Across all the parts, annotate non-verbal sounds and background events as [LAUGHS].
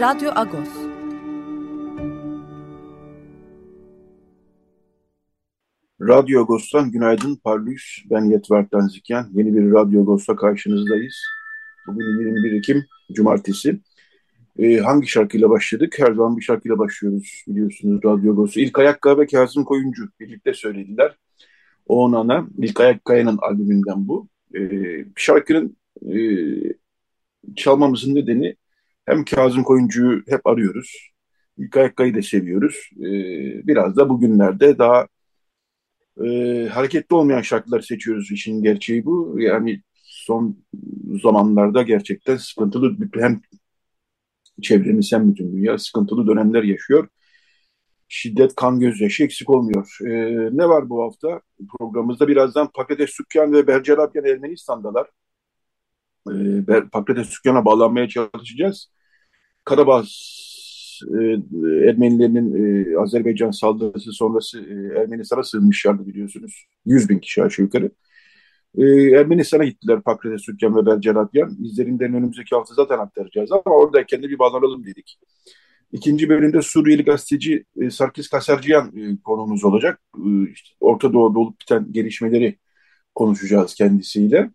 Radyo Agos. Radyo Agos'tan günaydın Parlus. Ben Yetvert Danzikyan. Yeni bir Radyo Agos'ta karşınızdayız. Bugün 21 Ekim Cumartesi. Ee, hangi şarkıyla başladık? Her zaman bir şarkıyla başlıyoruz biliyorsunuz Radyo Agos'u. İlk Ayakkaya ve Kazım Koyuncu birlikte söylediler. O Onana, İlk Ayakkaya'nın albümünden bu. Ee, şarkının e, çalmamızın nedeni hem Kazım Koyuncu'yu hep arıyoruz. İlk Ayakkayı da seviyoruz. Ee, biraz da bugünlerde daha e, hareketli olmayan şarkılar seçiyoruz. İşin gerçeği bu. Yani son zamanlarda gerçekten sıkıntılı hem çevremiz hem bütün dünya sıkıntılı dönemler yaşıyor. Şiddet, kan gözyaşı eksik olmuyor. Ee, ne var bu hafta programımızda? Birazdan Patates Sükkan ve Bercer Abyan Ermenistan'dalar. Ee, Patates Sükkan'a bağlanmaya çalışacağız. Karabağ e, Ermenilerinin e, Azerbaycan saldırısı sonrası e, Ermenistan'a sığınmışlardı biliyorsunuz. 100 bin kişi aşağı yukarı. Ermenistan'a gittiler Pakrates Sükkan ve Belceratyan. İzlerinden önümüzdeki hafta zaten aktaracağız ama oradayken de bir bağlanalım dedik. İkinci bölümde Suriyeli gazeteci Sarkis Kasarcıyan e, konumuz olacak. İşte Orta Doğu'da olup biten gelişmeleri konuşacağız kendisiyle.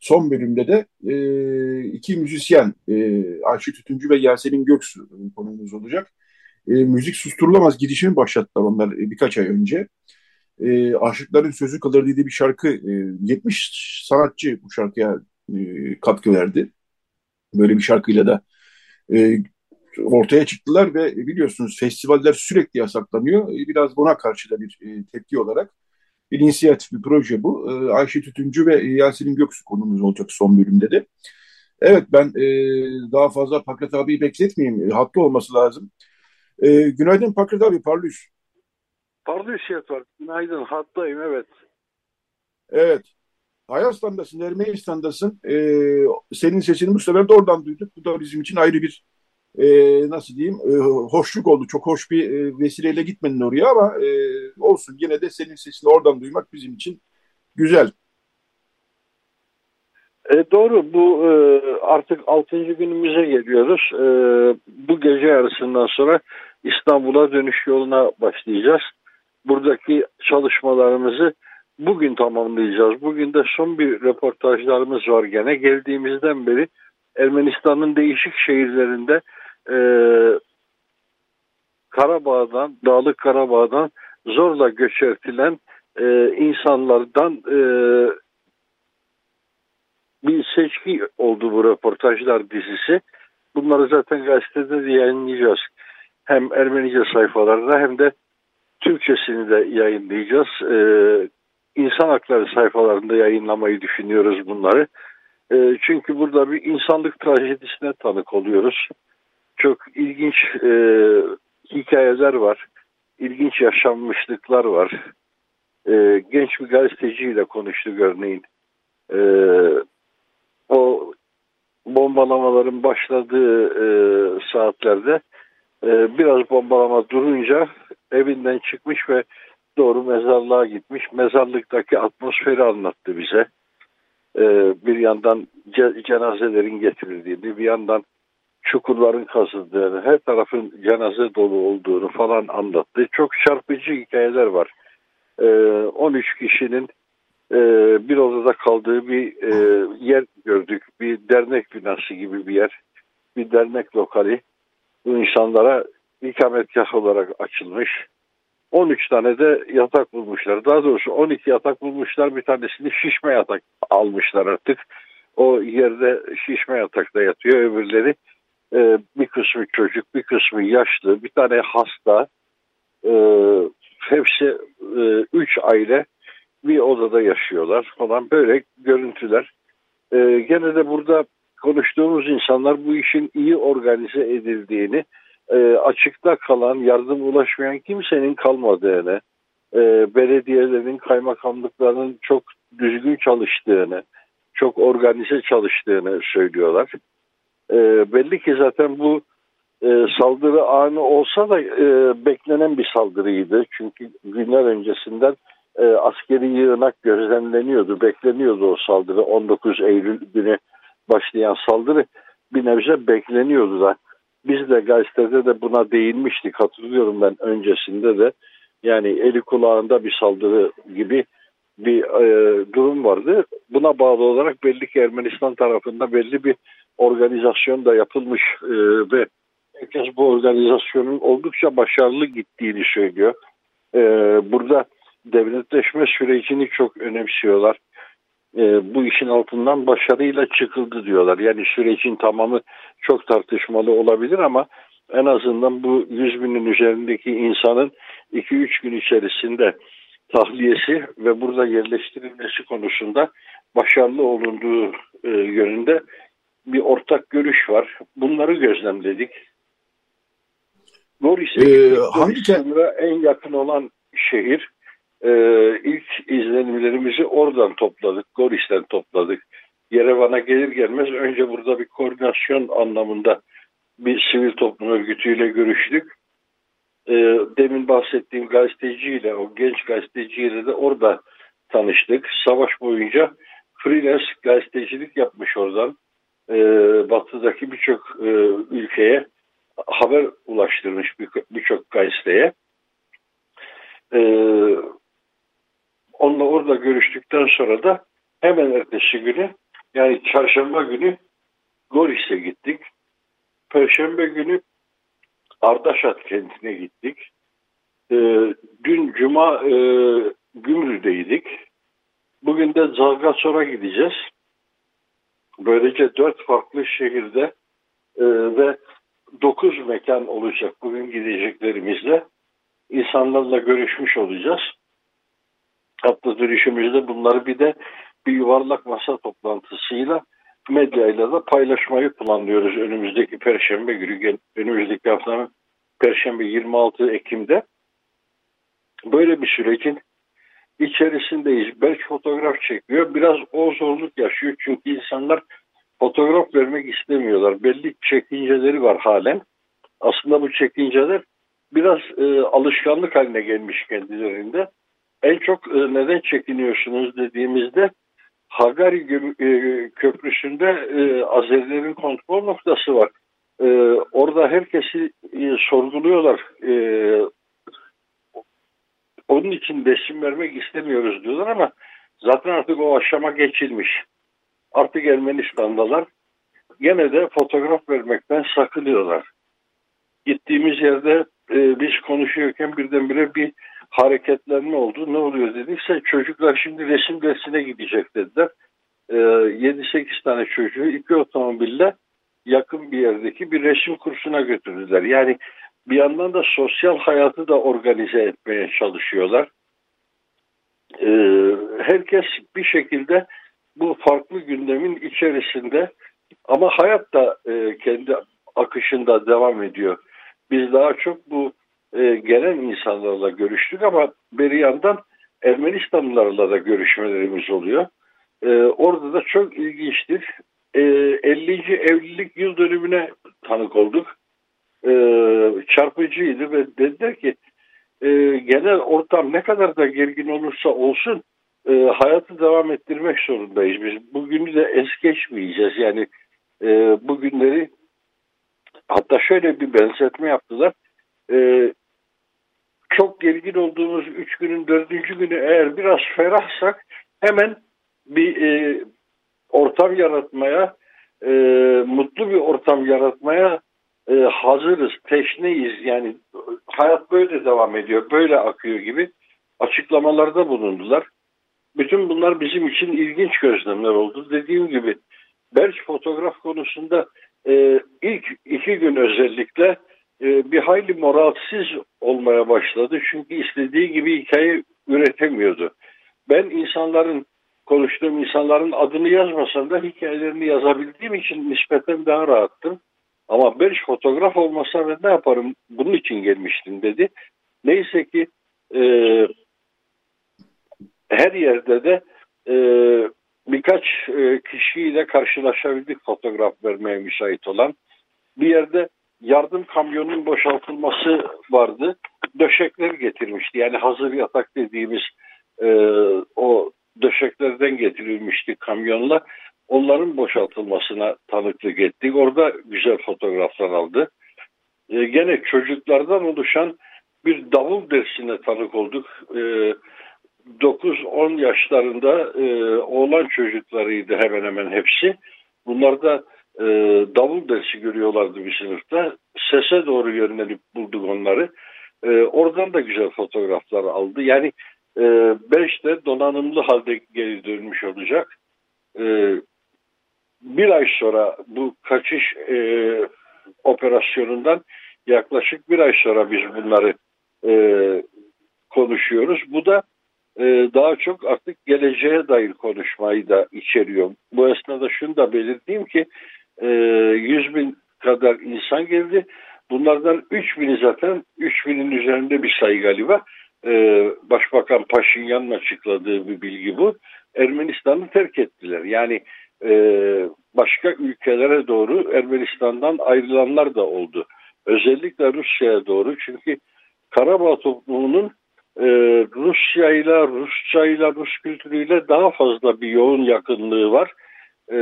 Son bölümde de e, iki müzisyen e, Ayşe Tütüncü ve Yasemin Göksu konumuz olacak. E, müzik susturulamaz girişimi başlattılar onlar e, birkaç ay önce. E, Aşıkların Sözü Kalır dediği bir şarkı, e, 70 sanatçı bu şarkıya e, katkı verdi. Böyle bir şarkıyla da e, ortaya çıktılar ve biliyorsunuz festivaller sürekli yasaklanıyor. E, biraz buna karşı da bir e, tepki olarak bir inisiyatif, bir proje bu. E, Ayşe Tütüncü ve Yasemin Göksu konumuz olacak son bölümde de. Evet ben e, daha fazla Pakrat abiyi bekletmeyeyim. E, hatta olması lazım. E, günaydın Pakrat abi, parlıyız. Parlıyız var. Günaydın, hattayım evet. Evet. Hayaslan'dasın, Ermenistan'dasın. E, senin sesini bu sefer de oradan duyduk. Bu da bizim için ayrı bir e, nasıl diyeyim e, hoşluk oldu. Çok hoş bir e, vesileyle gitmedin oraya ama e, olsun. Yine de senin sesini oradan duymak bizim için güzel. E, doğru bu e, artık 6. günümüze geliyoruz. E, bu gece yarısından sonra İstanbul'a dönüş yoluna başlayacağız. Buradaki çalışmalarımızı bugün tamamlayacağız. Bugün de son bir röportajlarımız var gene. Geldiğimizden beri Ermenistan'ın değişik şehirlerinde e, Karabağ'dan, Dağlık Karabağ'dan zorla göçertilen e, insanlardan e, bir seçki oldu bu röportajlar dizisi. Bunları zaten gazetede de yayınlayacağız. Hem Ermenice sayfalarda hem de Türkçesini de yayınlayacağız. Ee, insan hakları sayfalarında yayınlamayı düşünüyoruz bunları. Ee, çünkü burada bir insanlık trajedisine tanık oluyoruz. Çok ilginç e, hikayeler var. İlginç yaşanmışlıklar var. E, genç bir gazeteciyle konuştu örneğin. E, o bombalamaların başladığı e, saatlerde e, biraz bombalama durunca evinden çıkmış ve doğru mezarlığa gitmiş. Mezarlıktaki atmosferi anlattı bize. E, bir yandan ce cenazelerin getirildiğini, bir yandan çukurların kazıldığını, her tarafın cenaze dolu olduğunu falan anlattı. Çok çarpıcı hikayeler var. E, 13 kişinin e, bir odada kaldığı bir e, yer gördük. Bir dernek binası gibi bir yer. Bir dernek lokali. Bu insanlara ikametgah olarak açılmış. 13 tane de yatak bulmuşlar. Daha doğrusu 12 yatak bulmuşlar. Bir tanesini şişme yatak almışlar artık. O yerde şişme yatakta yatıyor. Öbürleri e, bir kısmı çocuk, bir kısmı yaşlı, bir tane hasta. E, hepsi e, üç aile bir odada yaşıyorlar falan böyle görüntüler. E, gene de burada konuştuğumuz insanlar bu işin iyi organize edildiğini, e, açıkta kalan, yardım ulaşmayan kimsenin kalmadığını, e, belediyelerin, kaymakamlıklarının çok düzgün çalıştığını, çok organize çalıştığını söylüyorlar. E, belli ki zaten bu e, saldırı anı olsa da e, beklenen bir saldırıydı. Çünkü günler öncesinden e, askeri yığınak gözlemleniyordu, bekleniyordu o saldırı. 19 Eylül günü başlayan saldırı bir nebze bekleniyordu da. Biz de gazetede de buna değinmiştik hatırlıyorum ben öncesinde de. Yani eli kulağında bir saldırı gibi bir e, durum vardı. Buna bağlı olarak belli ki Ermenistan tarafında belli bir organizasyon da yapılmış e, ve herkes bu organizasyonun oldukça başarılı gittiğini söylüyor. E, burada devletleşme sürecini çok önemsiyorlar. E, bu işin altından başarıyla çıkıldı diyorlar. Yani sürecin tamamı çok tartışmalı olabilir ama en azından bu 100 binin üzerindeki insanın 2-3 gün içerisinde tahliyesi ve burada yerleştirilmesi konusunda başarılı olunduğu e, yönünde bir ortak görüş var. Bunları gözlemledik. Goris'e ee, hangi en yakın olan şehir. Ee, ilk izlenimlerimizi oradan topladık. Goris'ten topladık. Yerevan'a gelir gelmez önce burada bir koordinasyon anlamında bir sivil toplum örgütüyle görüştük. Ee, demin bahsettiğim gazeteciyle, o genç gazeteciyle de orada tanıştık. Savaş boyunca freelance gazetecilik yapmış oradan. Ee, batıdaki birçok e, ülkeye haber ulaştırmış birçok gazeteye. Ee, onunla orada görüştükten sonra da hemen ertesi günü yani çarşamba günü Goris'e gittik. Perşembe günü Ardaşat kentine gittik. Ee, dün Cuma e, Gümrü'deydik. Bugün de Zalgasor'a gideceğiz. Böylece dört farklı şehirde e, ve dokuz mekan olacak bugün gideceklerimizle. insanlarla görüşmüş olacağız. Hatta dönüşümüzde bunları bir de bir yuvarlak masa toplantısıyla medyayla da paylaşmayı planlıyoruz önümüzdeki perşembe günü önümüzdeki haftanın perşembe 26 Ekim'de böyle bir sürecin içerisindeyiz. Belki fotoğraf çekiyor. Biraz o zorluk yaşıyor çünkü insanlar fotoğraf vermek istemiyorlar. Belli çekinceleri var halen. Aslında bu çekinceler biraz e, alışkanlık haline gelmiş kendilerinde. En çok e, neden çekiniyorsunuz dediğimizde Hagari e, Köprüsü'nde e, Azerilerin kontrol noktası var. E, orada herkesi e, sorguluyorlar. E, onun için besin vermek istemiyoruz diyorlar ama zaten artık o aşama geçilmiş. Artık Ermenistan'dalar. Gene de fotoğraf vermekten sakınıyorlar. Gittiğimiz yerde e, biz konuşuyorken birdenbire bir hareketlenme oldu. Ne oluyor dedikse çocuklar şimdi resim dersine gidecek dediler. E, 7-8 tane çocuğu iki otomobille yakın bir yerdeki bir resim kursuna götürdüler. Yani bir yandan da sosyal hayatı da organize etmeye çalışıyorlar. E, herkes bir şekilde bu farklı gündemin içerisinde ama hayat da e, kendi akışında devam ediyor. Biz daha çok bu e, gelen insanlarla görüştük ama bir yandan Ermenistanlılarla da görüşmelerimiz oluyor. E, orada da çok ilginçtir. E, 50. evlilik yıl dönümüne tanık olduk. E, çarpıcıydı ve dediler ki e, genel ortam ne kadar da gergin olursa olsun e, hayatı devam ettirmek zorundayız. Biz bugünü de es geçmeyeceğiz. Yani e, bugünleri hatta şöyle bir benzetme yaptılar. E, çok gergin olduğumuz üç günün dördüncü günü eğer biraz ferahsak hemen bir e, ortam yaratmaya, e, mutlu bir ortam yaratmaya e, hazırız, teşneyiz. Yani hayat böyle devam ediyor, böyle akıyor gibi açıklamalarda bulundular. Bütün bunlar bizim için ilginç gözlemler oldu. Dediğim gibi Berç fotoğraf konusunda e, ilk iki gün özellikle e, bir hayli moralsiz olmaya başladı. Çünkü istediği gibi hikaye üretemiyordu. Ben insanların konuştuğum insanların adını yazmasam da hikayelerini yazabildiğim için nispeten daha rahattım. Ama Beriş fotoğraf olmasa ben ne yaparım bunun için gelmiştim dedi. Neyse ki e, her yerde de e, birkaç e, kişiyle karşılaşabildik fotoğraf vermeye müsait olan. Bir yerde yardım kamyonunun boşaltılması vardı. Döşekler getirmişti. Yani hazır yatak dediğimiz e, o döşeklerden getirilmişti kamyonla. Onların boşaltılmasına tanıklık ettik. Orada güzel fotoğraflar aldı. E, gene çocuklardan oluşan bir davul dersine tanık olduk. E, 9-10 yaşlarında e, oğlan çocuklarıydı hemen hemen hepsi. Bunlar da e, davul dersi görüyorlardı bir sınıfta. Sese doğru yönelip bulduk onları. E, oradan da güzel fotoğraflar aldı. Yani e, beş de donanımlı halde geri dönmüş olacak. E, bir ay sonra bu kaçış e, operasyonundan yaklaşık bir ay sonra biz bunları e, konuşuyoruz. Bu da e, daha çok artık geleceğe dair konuşmayı da içeriyor. Bu esnada şunu da belirteyim ki e, 100 bin kadar insan geldi. Bunlardan 3 bini zaten 3 binin üzerinde bir sayı galiba. E, Başbakan Paşinyan'ın açıkladığı bir bilgi bu. Ermenistan'ı terk ettiler. Yani e, başka ülkelere doğru Ermenistan'dan ayrılanlar da oldu. Özellikle Rusya'ya doğru çünkü Karabağ toplumunun e, Rusya ile Rusça ile Rus kültürüyle daha fazla bir yoğun yakınlığı var. E,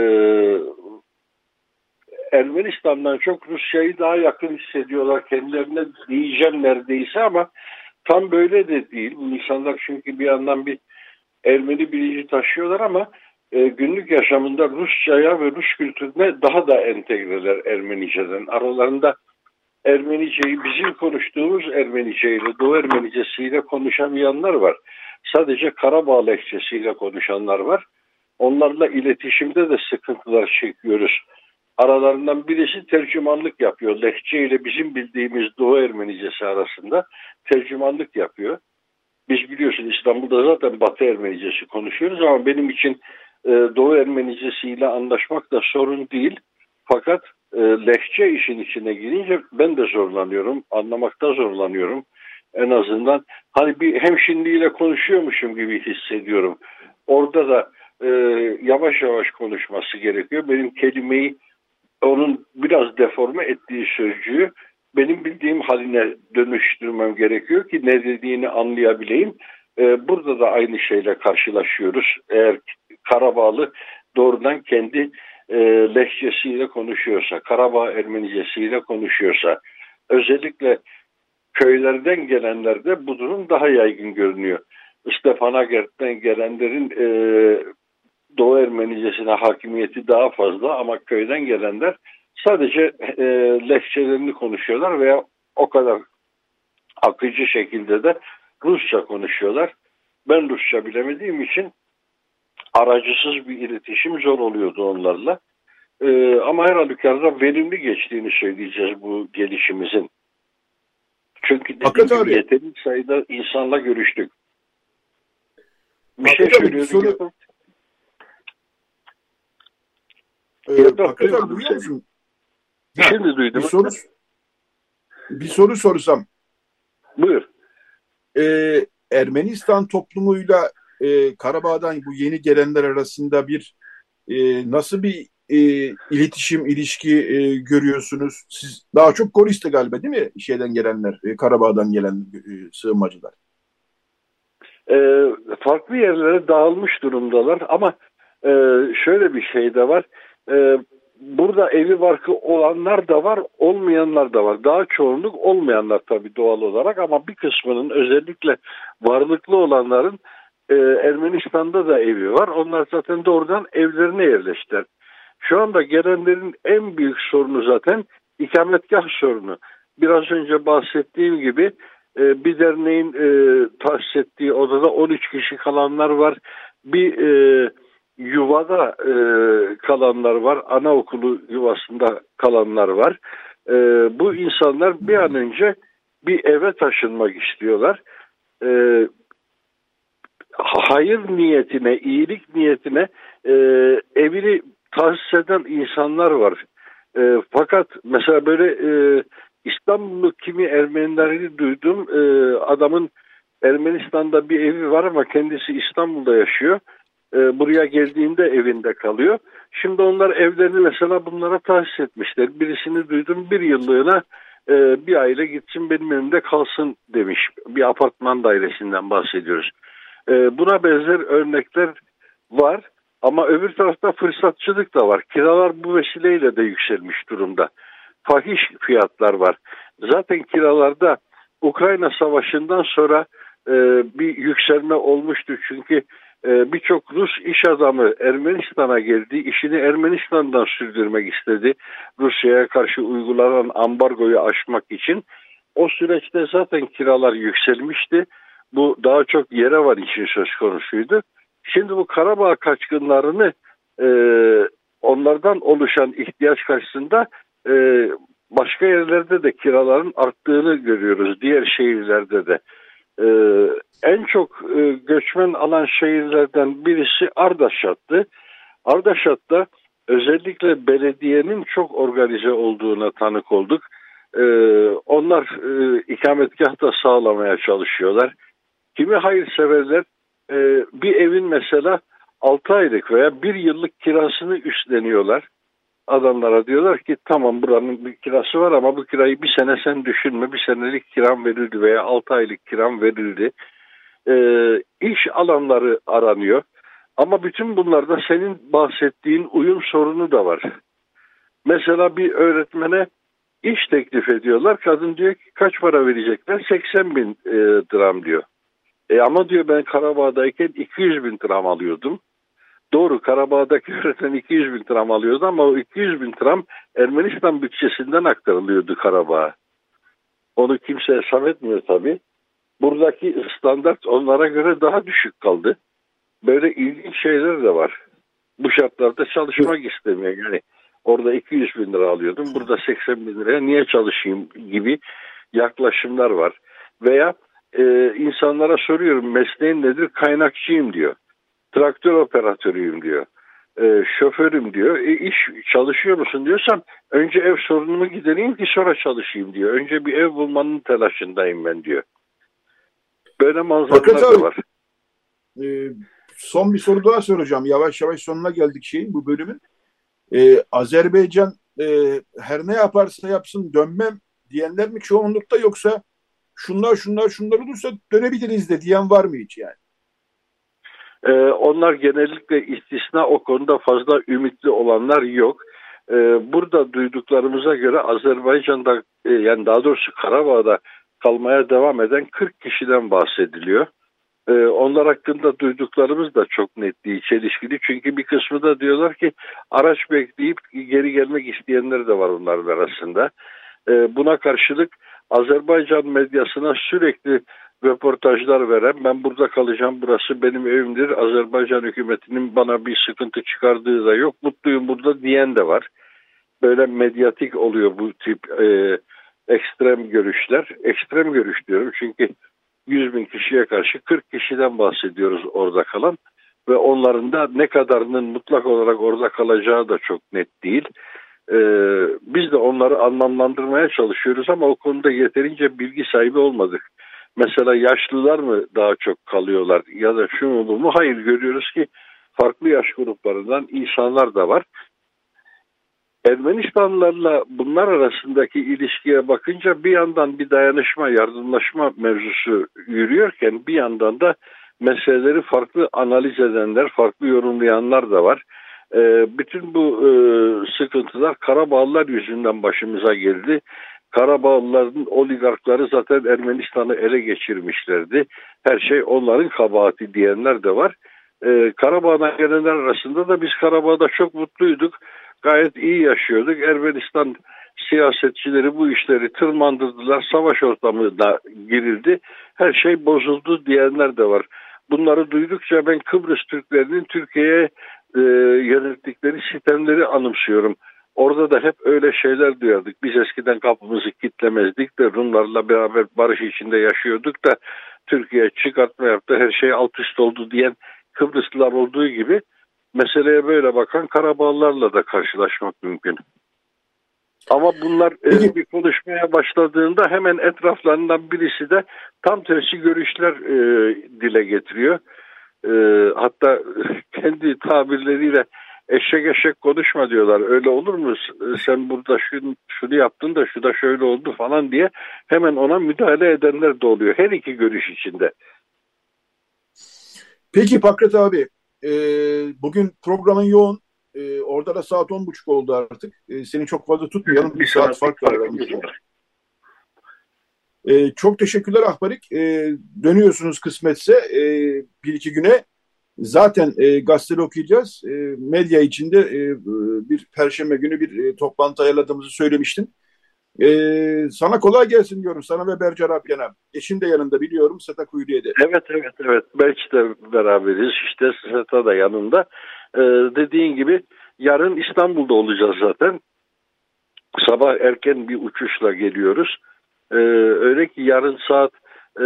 Ermenistan'dan çok Rusya'yı daha yakın hissediyorlar kendilerine diyeceğim neredeyse ama tam böyle de değil. Bu insanlar çünkü bir yandan bir Ermeni bilinci taşıyorlar ama e, günlük yaşamında Rusça'ya ve Rus kültürüne daha da entegreler Ermenice'den. Aralarında Ermeniceyi bizim konuştuğumuz Ermeniceyle, Doğu Ermenicesiyle konuşamayanlar var. Sadece Karabağ lehçesiyle konuşanlar var. Onlarla iletişimde de sıkıntılar çekiyoruz. Aralarından birisi tercümanlık yapıyor. Lehçe ile bizim bildiğimiz Doğu Ermenicesi arasında tercümanlık yapıyor. Biz biliyorsun İstanbul'da zaten Batı Ermenicesi konuşuyoruz ama benim için e, Doğu Ermenicesi ile anlaşmak da sorun değil. Fakat e, lehçe işin içine girince ben de zorlanıyorum. Anlamakta zorlanıyorum. En azından hani bir hemşinliyle konuşuyormuşum gibi hissediyorum. Orada da e, yavaş yavaş konuşması gerekiyor. Benim kelimeyi onun biraz deforme ettiği sözcüğü benim bildiğim haline dönüştürmem gerekiyor ki ne dediğini anlayabileyim. Ee, burada da aynı şeyle karşılaşıyoruz. Eğer Karabağlı doğrudan kendi e, lehçesiyle konuşuyorsa, Karabağ Ermenicesiyle konuşuyorsa, özellikle köylerden gelenlerde bu durum daha yaygın görünüyor. Stefanagert'ten gelenlerin e, Doğu Ermenicesine hakimiyeti daha fazla ama köyden gelenler sadece e, lehçelerini konuşuyorlar veya o kadar akıcı şekilde de Rusça konuşuyorlar. Ben Rusça bilemediğim için aracısız bir iletişim zor oluyordu onlarla. Ee, ama her halükarda verimli geçtiğini söyleyeceğiz bu gelişimizin. Çünkü dediğim gibi yeteri sayıda insanla görüştük. Bir Hakkı şey söylüyorduk. Soru... Ee, Hakkı abi duyuyor musun? Şimdi duydum. Bir soru, bir soru sorsam. Buyur. Ee, Ermenistan toplumuyla e, Karabağ'dan bu yeni gelenler arasında bir e, nasıl bir e, iletişim, ilişki e, görüyorsunuz? Siz daha çok Goris'te galiba değil mi şeyden gelenler, e, Karabağ'dan gelen e, sığınmacılar? E, farklı yerlere dağılmış durumdalar ama e, şöyle bir şey de var. E, burada evi barkı olanlar da var, olmayanlar da var. Daha çoğunluk olmayanlar tabii doğal olarak ama bir kısmının özellikle varlıklı olanların e, Ermenistan'da da evi var. Onlar zaten doğrudan evlerine yerleştiler. Şu anda gelenlerin en büyük sorunu zaten ikametgah sorunu. Biraz önce bahsettiğim gibi e, bir derneğin e, tahsis ettiği odada 13 kişi kalanlar var. Bir e, yuvada e, kalanlar var. Anaokulu yuvasında kalanlar var. E, bu insanlar bir an önce bir eve taşınmak istiyorlar. E, hayır niyetine, iyilik niyetine e, evini tahsis eden insanlar var. E, fakat mesela böyle e, İstanbullu kimi Ermenileri duydum. E, adamın Ermenistan'da bir evi var ama kendisi İstanbul'da yaşıyor. E, buraya geldiğinde evinde kalıyor. Şimdi onlar evlerini mesela bunlara tahsis etmişler. Birisini duydum bir yıllığına e, bir aile gitsin benim evimde kalsın demiş. Bir apartman dairesinden bahsediyoruz. E, buna benzer örnekler var. Ama öbür tarafta fırsatçılık da var. Kiralar bu vesileyle de yükselmiş durumda. Fahiş fiyatlar var. Zaten kiralarda Ukrayna Savaşı'ndan sonra e, bir yükselme olmuştu. Çünkü e, birçok Rus iş adamı Ermenistan'a geldi. işini Ermenistan'dan sürdürmek istedi. Rusya'ya karşı uygulanan ambargoyu aşmak için. O süreçte zaten kiralar yükselmişti. Bu daha çok yere var için söz konusuydu. Şimdi bu Karabağ kaçkınlarını e, onlardan oluşan ihtiyaç karşısında e, başka yerlerde de kiraların arttığını görüyoruz. Diğer şehirlerde de. E, en çok e, göçmen alan şehirlerden birisi Ardaşat'tı. Ardaşat'ta özellikle belediyenin çok organize olduğuna tanık olduk. E, onlar e, ikametgah da sağlamaya çalışıyorlar. Kimi hayırseverler e, bir evin mesela 6 aylık veya 1 yıllık kirasını üstleniyorlar. Adamlara diyorlar ki tamam buranın bir kirası var ama bu kirayı bir sene sen düşünme. Bir senelik kiram verildi veya 6 aylık kiram verildi. E, iş alanları aranıyor. Ama bütün bunlarda senin bahsettiğin uyum sorunu da var. Mesela bir öğretmene iş teklif ediyorlar. Kadın diyor ki kaç para verecekler? 80 bin e, dram diyor. E ama diyor ben Karabağ'dayken 200 bin tram alıyordum. Doğru Karabağ'daki [LAUGHS] öğretmen 200 bin tram alıyordu ama o 200 bin tram Ermenistan bütçesinden aktarılıyordu Karabağ'a. Onu kimse hesap etmiyor tabii. Buradaki standart onlara göre daha düşük kaldı. Böyle ilginç şeyler de var. Bu şartlarda çalışmak istemiyor. Yani orada 200 bin lira alıyordum. Burada 80 bin liraya niye çalışayım gibi yaklaşımlar var. Veya e, insanlara soruyorum mesleğin nedir? Kaynakçıyım diyor. Traktör operatörüyüm diyor. E, şoförüm diyor. E, iş çalışıyor musun diyorsam önce ev sorunumu gidereyim ki sonra çalışayım diyor. Önce bir ev bulmanın telaşındayım ben diyor. Böyle manzaralar da var. E, son bir soru daha soracağım. Yavaş yavaş sonuna geldik şeyin bu bölümün. E, Azerbaycan e, her ne yaparsa yapsın dönmem diyenler mi çoğunlukta yoksa şunlar şunlar şunlar olursa dönebiliriz de diyen var mı hiç yani? Ee, onlar genellikle istisna o konuda fazla ümitli olanlar yok. Ee, burada duyduklarımıza göre Azerbaycan'da e, yani daha doğrusu Karabağ'da kalmaya devam eden 40 kişiden bahsediliyor. Ee, onlar hakkında duyduklarımız da çok net değil, çelişkili. Çünkü bir kısmı da diyorlar ki araç bekleyip geri gelmek isteyenler de var onların arasında. Ee, buna karşılık Azerbaycan medyasına sürekli röportajlar veren ben burada kalacağım burası benim evimdir Azerbaycan hükümetinin bana bir sıkıntı çıkardığı da yok mutluyum burada diyen de var. Böyle medyatik oluyor bu tip e, ekstrem görüşler. Ekstrem görüş diyorum çünkü 100 bin kişiye karşı 40 kişiden bahsediyoruz orada kalan ve onların da ne kadarının mutlak olarak orada kalacağı da çok net değil. Ee, biz de onları anlamlandırmaya çalışıyoruz ama o konuda yeterince bilgi sahibi olmadık. Mesela yaşlılar mı daha çok kalıyorlar ya da şu mu mu? Hayır görüyoruz ki farklı yaş gruplarından insanlar da var. Ermenistanlarla bunlar arasındaki ilişkiye bakınca bir yandan bir dayanışma, yardımlaşma mevzusu yürüyorken bir yandan da meseleleri farklı analiz edenler, farklı yorumlayanlar da var. Ee, bütün bu e, sıkıntılar Karabağlılar yüzünden başımıza geldi. Karabağlıların oligarkları zaten Ermenistan'ı ele geçirmişlerdi. Her şey onların kabahati diyenler de var. Ee, Karabağ'dan gelenler arasında da biz Karabağ'da çok mutluyduk. Gayet iyi yaşıyorduk. Ermenistan siyasetçileri bu işleri tırmandırdılar. Savaş ortamına girildi. Her şey bozuldu diyenler de var. Bunları duydukça ben Kıbrıs Türklerinin Türkiye'ye e, yönettikleri sistemleri anımsıyorum. Orada da hep öyle şeyler duyardık. Biz eskiden kapımızı kitlemezdik de Rumlarla beraber barış içinde yaşıyorduk da Türkiye çıkartma yaptı her şey alt üst oldu diyen Kıbrıslılar olduğu gibi meseleye böyle bakan Karabağlarla da karşılaşmak mümkün. Ama bunlar e, bir konuşmaya başladığında hemen etraflarından birisi de tam tersi görüşler e, dile getiriyor. E, hatta [LAUGHS] kendi tabirleriyle eşek eşek konuşma diyorlar. Öyle olur mu? Sen burada şunu, şunu yaptın da şu da şöyle oldu falan diye hemen ona müdahale edenler de oluyor. Her iki görüş içinde. Peki Pakrat abi, e, bugün programın yoğun. E, orada da saat on buçuk oldu artık. E, seni çok fazla tutmayalım. Bir saat fark var. E, çok teşekkürler Ahbarik. E, dönüyorsunuz kısmetse e, bir iki güne. Zaten e, gazeteleri okuyacağız. E, medya içinde e, bir perşembe günü bir e, toplantı ayarladığımızı söylemiştim. E, sana kolay gelsin diyorum. Sana ve Bercer Abyan'a. Eşin de yanında biliyorum. Seta Kuyruye'de. Evet, evet, evet. Belki de beraberiz. İşte Seta da yanında. E, dediğin gibi yarın İstanbul'da olacağız zaten. Sabah erken bir uçuşla geliyoruz. E, öyle ki yarın saat e,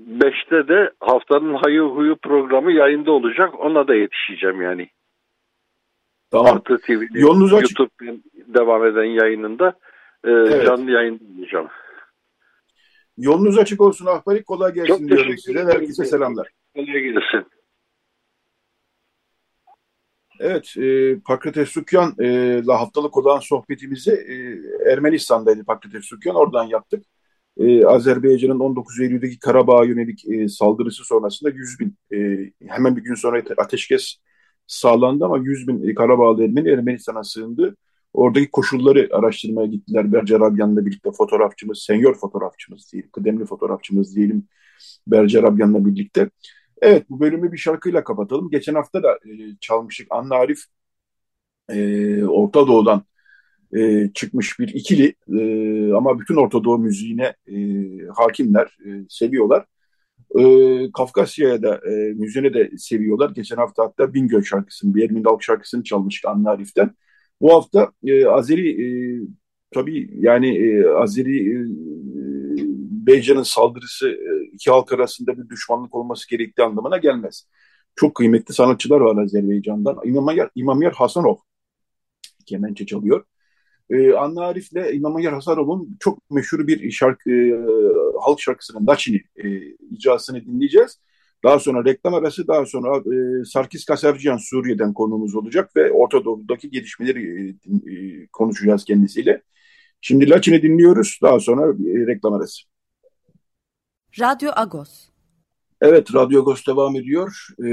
5'te de haftanın hayı huyu programı yayında olacak. Ona da yetişeceğim yani. Tamam. Artı TV'nin Yolunuz YouTube'dan devam eden yayınında e, evet. canlı yayın olacağım. Yolunuz açık olsun Ahbarik. Kolay gelsin Çok diyorum size. Herkese selamlar. Kolay gelsin. Evet, e, Pakrates Sükyan'la e, haftalık olan sohbetimizi e, Ermenistan'daydı Pakrates Sükyan. Oradan yaptık e, Azerbaycan'ın 19 Eylül'deki Karabağ'a yönelik e, saldırısı sonrasında 100 bin, e, hemen bir gün sonra ateşkes sağlandı ama 100 bin e, Karabağlı Ermeni Ermenistan'a sığındı. Oradaki koşulları araştırmaya gittiler. Bercer Abyan'la birlikte fotoğrafçımız, senyor fotoğrafçımız değil, kıdemli fotoğrafçımız diyelim Bercer Abyan'la birlikte. Evet bu bölümü bir şarkıyla kapatalım. Geçen hafta da e, çalmıştık. Anna Arif e, Orta Doğu'dan e, çıkmış bir ikili e, ama bütün Orta Doğu müziğine e, hakimler, e, seviyorlar. E, Kafkasya'ya da e, müziğine de seviyorlar. Geçen hafta hatta Bingöl şarkısını, bir Ermin Dalk şarkısını çalmıştık Anna Arif'ten. Bu hafta e, Azeri e, tabii yani e, Azeri e, Beycan'ın saldırısı e, iki halk arasında bir düşmanlık olması gerektiği anlamına gelmez. Çok kıymetli sanatçılar var Azerbaycan'dan. İmam İmamyer Hasanov kemençe çalıyor. E, Anna Arif'le İmam Ayar Hasarov'un çok meşhur bir şarkı, e, halk şarkısının Daçini e, icrasını dinleyeceğiz. Daha sonra reklam arası, daha sonra e, Sarkis Kaserciyan Suriye'den konumuz olacak ve Orta Doğu'daki gelişmeleri e, e, konuşacağız kendisiyle. Şimdi Laçin'i dinliyoruz, daha sonra e, reklam arası. Radyo Agos. Evet, Radyo Agos devam ediyor. E,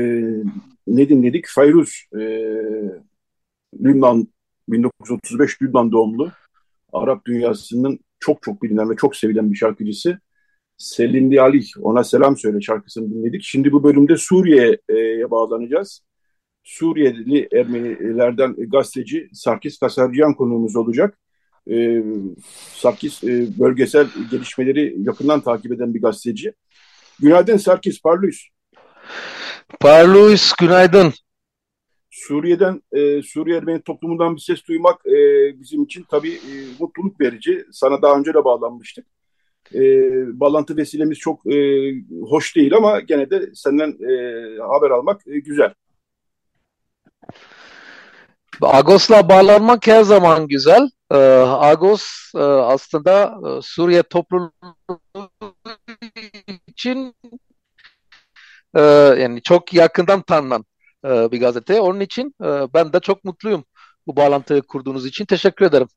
ne dinledik? Fayruz, e, Lübnan 1935 Lübnan doğumlu. Arap dünyasının çok çok bilinen ve çok sevilen bir şarkıcısı. Selin Ali ona selam söyle şarkısını dinledik. Şimdi bu bölümde Suriye'ye bağlanacağız. Suriyeli Ermenilerden gazeteci Sarkis Kasarciyan konuğumuz olacak. Ee, Sarkis e, bölgesel gelişmeleri yakından takip eden bir gazeteci. Günaydın Sarkis, parlıyız. Parlıyız, günaydın. Suriye'den, e, Suriye Ermeni toplumundan bir ses duymak e, bizim için tabii e, mutluluk verici. Sana daha önce de bağlanmıştık. E, bağlantı vesilemiz çok e, hoş değil ama gene de senden e, haber almak e, güzel. Agos'la bağlanmak her zaman güzel. Ee, Agos e, aslında e, Suriye toplumu için e, yani çok yakından tanınan e, bir gazete. Onun için e, ben de çok mutluyum bu bağlantıyı kurduğunuz için. Teşekkür ederim.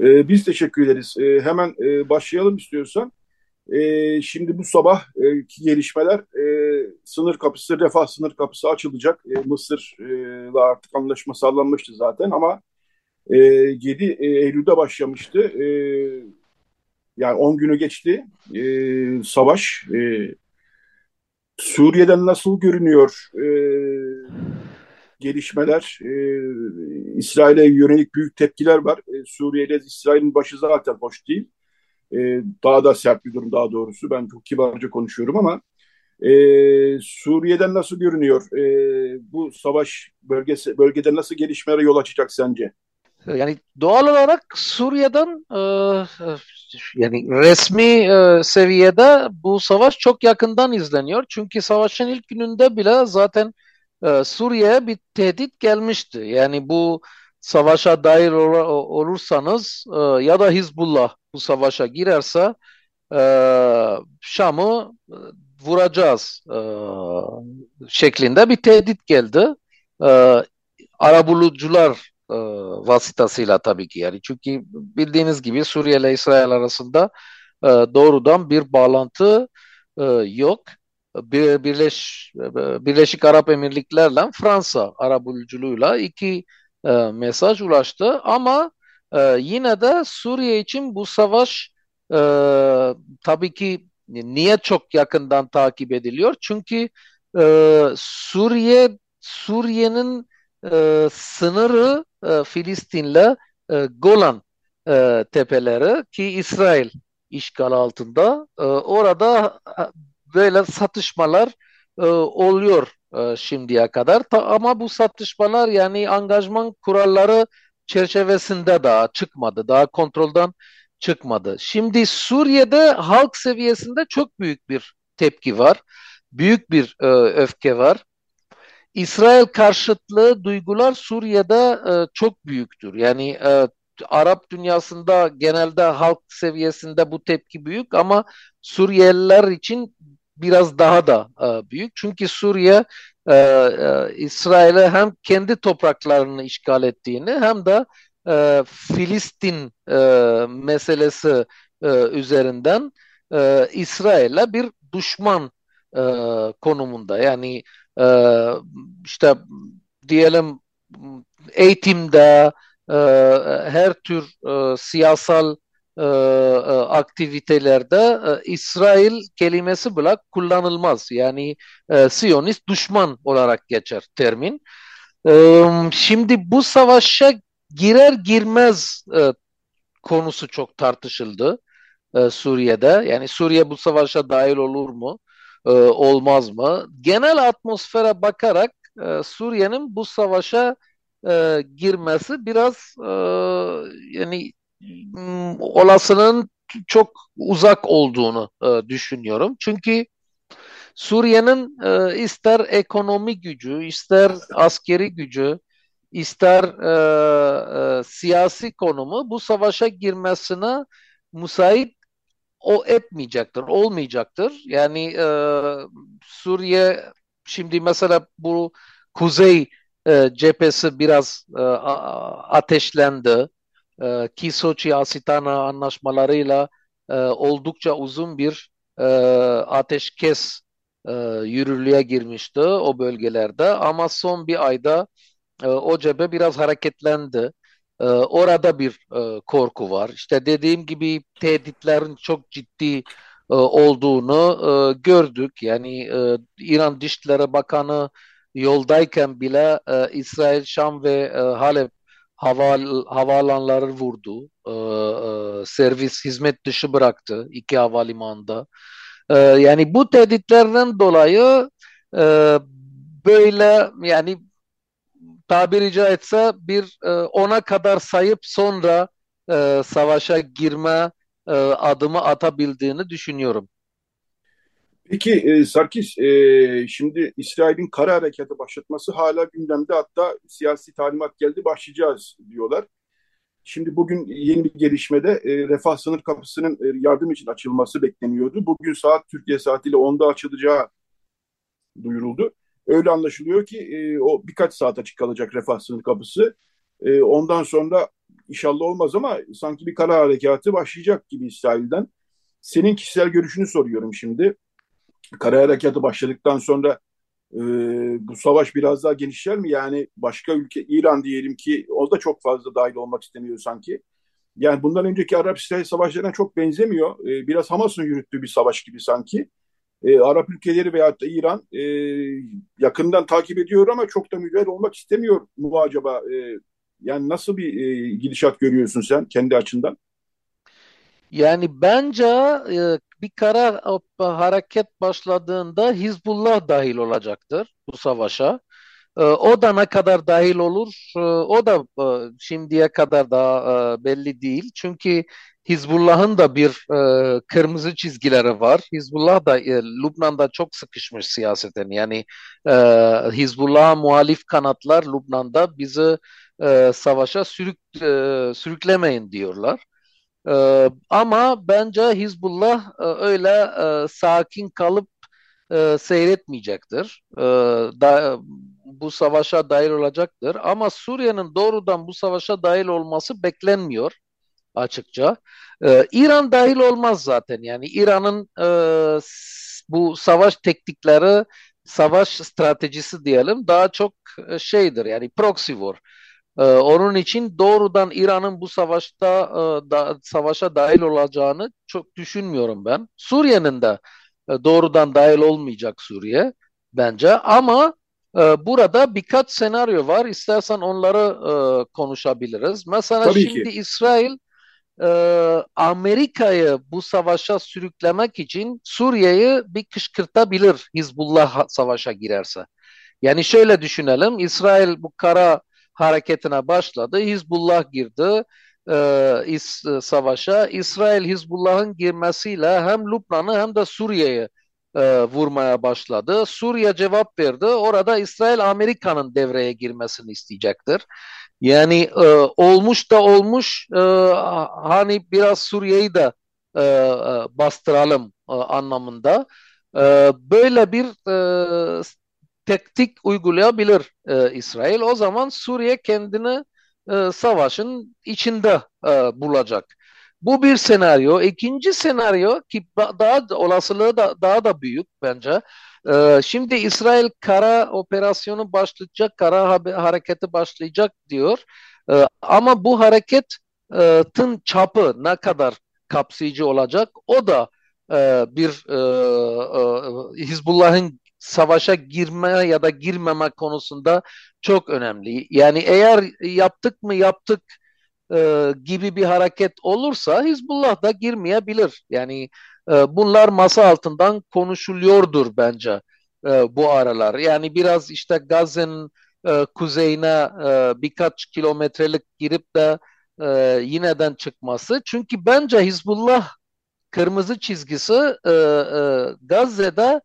E, biz teşekkür ederiz. E, hemen e, başlayalım istiyorsan. E, şimdi bu sabah e, gelişmeler e, sınır kapısı, refah sınır kapısı açılacak. E, Mısır'la artık anlaşma sağlanmıştı zaten ama e, 7 Eylül'de başlamıştı. E, yani 10 günü geçti. E, savaş e, Suriye'den nasıl görünüyor e, gelişmeler? E, İsrail'e yönelik büyük tepkiler var. E, Suriye'de İsrail'in başı zaten hoş değil. E, daha da sert bir durum daha doğrusu. Ben çok kibarca konuşuyorum ama e, Suriye'den nasıl görünüyor? E, bu savaş bölgesi bölgede nasıl gelişmelere yol açacak sence? Yani doğal olarak Suriye'den e, yani resmi e, seviyede bu savaş çok yakından izleniyor. Çünkü savaşın ilk gününde bile zaten e, Suriye'ye bir tehdit gelmişti. Yani bu savaşa dair olursanız e, ya da Hizbullah bu savaşa girerse e, Şam'ı e, vuracağız e, şeklinde bir tehdit geldi. E, arabulucular e, vasıtasıyla tabii ki yani çünkü bildiğiniz gibi Suriye ile İsrail arasında e, doğrudan bir bağlantı e, yok. Bir, Birleş, Birleşik Arap Emirlikleri'yle Fransa arabuluculuğuyla iki e, mesaj ulaştı ama e, yine de Suriye için bu savaş e, tabii ki niye çok yakından takip ediliyor? Çünkü e, Suriye Suriye'nin e, sınırı e, Filistin'le e, Golan e, tepeleri ki İsrail işgal altında. E, orada e, böyle satışmalar e, oluyor e, şimdiye kadar. Ama bu satışmalar yani angajman kuralları çerçevesinde daha çıkmadı. Daha kontrolden çıkmadı. Şimdi Suriye'de halk seviyesinde çok büyük bir tepki var. Büyük bir e, öfke var. İsrail karşıtlığı duygular Suriye'de e, çok büyüktür. Yani e, Arap dünyasında genelde halk seviyesinde bu tepki büyük ama Suriyeliler için biraz daha da e, büyük. Çünkü Suriye e, e, İsrail'e hem kendi topraklarını işgal ettiğini hem de e, Filistin e, meselesi e, üzerinden e, İsrail'e bir düşman e, konumunda. Yani e, işte diyelim eğitimde e, her tür e, siyasal e, aktivitelerde İsrail kelimesi bile kullanılmaz. Yani e, Siyonist düşman olarak geçer termin. Şimdi bu savaşa girer girmez konusu çok tartışıldı Suriye'de. Yani Suriye bu savaşa dahil olur mu? E, olmaz mı? Genel atmosfere bakarak e, Suriye'nin bu savaşa e, girmesi biraz e, yani m, olasılığın çok uzak olduğunu e, düşünüyorum. Çünkü Suriye'nin e, ister ekonomi gücü, ister askeri gücü, ister e, e, siyasi konumu bu savaşa girmesine müsait o etmeyecektir, olmayacaktır. Yani e, Suriye şimdi mesela bu kuzey e, cephesi biraz e, ateşlendi. E, ki Soçi Asitana anlaşmalarıyla e, oldukça uzun bir e, ateşkes e, yürürlüğe girmişti o bölgelerde ama son bir ayda e, o cephe biraz hareketlendi. E, orada bir e, korku var. İşte dediğim gibi tehditlerin çok ciddi e, olduğunu e, gördük. Yani e, İran Dışişleri Bakanı yoldayken bile e, İsrail, Şam ve e, Halep hava, havaalanları vurdu. E, e, servis hizmet dışı bıraktı iki havalimanında. E, yani bu tehditlerden dolayı e, böyle yani tabiri caizse bir e, ona kadar sayıp sonra e, savaşa girme e, adımı atabildiğini düşünüyorum. Peki e, Sarkis, e, şimdi İsrail'in kara harekatı başlatması hala gündemde hatta siyasi talimat geldi başlayacağız diyorlar. Şimdi bugün yeni bir gelişmede e, refah sınır kapısının e, yardım için açılması bekleniyordu. Bugün saat Türkiye saatiyle 10'da açılacağı duyuruldu. Öyle anlaşılıyor ki e, o birkaç saat açık kalacak refah sınır kapısı. E, ondan sonra inşallah olmaz ama sanki bir kara harekatı başlayacak gibi İsrail'den. Senin kişisel görüşünü soruyorum şimdi. Kara harekatı başladıktan sonra e, bu savaş biraz daha genişler mi? Yani başka ülke, İran diyelim ki o da çok fazla dahil olmak istemiyor sanki. Yani bundan önceki Arap-İsrail savaşlarına çok benzemiyor. E, biraz Hamas'ın yürüttüğü bir savaş gibi sanki e, Arap ülkeleri veyahut da İran e, yakından takip ediyor ama çok da müdahil olmak istemiyor mu acaba? E, yani nasıl bir e, gidişat görüyorsun sen kendi açından? Yani bence e, bir kara hareket başladığında Hizbullah dahil olacaktır bu savaşa. E, o da ne kadar dahil olur e, o da e, şimdiye kadar da belli değil. Çünkü Hizbullah'ın da bir kırmızı çizgileri var. Hizbullah da Lübnan'da çok sıkışmış siyaseten. Yani Hizbullah'a muhalif kanatlar Lübnan'da bizi savaşa sürük, sürüklemeyin diyorlar. ama bence Hizbullah öyle sakin kalıp seyretmeyecektir. da, bu savaşa dahil olacaktır. Ama Suriye'nin doğrudan bu savaşa dahil olması beklenmiyor açıkça. Ee, İran dahil olmaz zaten. Yani İran'ın e, bu savaş teknikleri, savaş stratejisi diyelim daha çok e, şeydir. Yani proxy war. Ee, onun için doğrudan İran'ın bu savaşta e, da, savaşa dahil olacağını çok düşünmüyorum ben. Suriye'nin de e, doğrudan dahil olmayacak Suriye bence ama ee, burada birkaç senaryo var. İstersen onları e, konuşabiliriz. Mesela Tabii şimdi ki. İsrail e, Amerika'yı bu savaşa sürüklemek için Suriye'yi bir kışkırtabilir Hizbullah savaşa girerse. Yani şöyle düşünelim. İsrail bu kara hareketine başladı. Hizbullah girdi e, is, savaşa. İsrail Hizbullah'ın girmesiyle hem Lübnan'ı hem de Suriye'yi e, vurmaya başladı. Suriye cevap verdi. Orada İsrail Amerika'nın devreye girmesini isteyecektir. Yani e, olmuş da olmuş e, hani biraz Suriye'yi de e, e bastıralım e, anlamında. E, böyle bir e, teknik uygulayabilir e, İsrail. O zaman Suriye kendini e, savaşın içinde e, bulacak. Bu bir senaryo. İkinci senaryo ki daha olasılığı da daha da büyük bence. Ee, şimdi İsrail kara operasyonu başlayacak, kara hareketi başlayacak diyor. Ee, ama bu hareketin çapı ne kadar kapsayıcı olacak? O da e, bir e, e, Hizbullah'ın savaşa girme ya da girmeme konusunda çok önemli. Yani eğer yaptık mı yaptık e, gibi bir hareket olursa Hizbullah da girmeyebilir. Yani e, bunlar masa altından konuşuluyordur bence e, bu aralar. Yani biraz işte Gazze'nin e, kuzeyine e, birkaç kilometrelik girip de e, yineden çıkması. Çünkü bence Hizbullah kırmızı çizgisi e, e, Gazze'de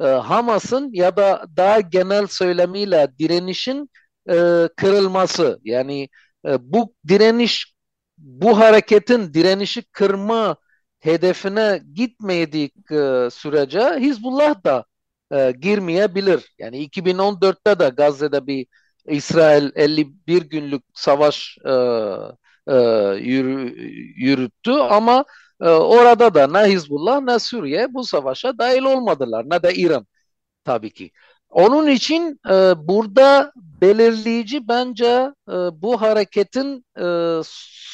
e, Hamas'ın ya da daha genel söylemiyle direnişin e, kırılması. Yani bu direniş, bu hareketin direnişi kırma hedefine gitmediği e, sürece Hizbullah da e, girmeyebilir. Yani 2014'te de Gazze'de bir İsrail 51 günlük savaş e, e, yürü, yürüttü ama e, orada da ne Hizbullah ne Suriye bu savaşa dahil olmadılar ne de İran tabii ki. Onun için e, burada belirleyici bence e, bu hareketin e,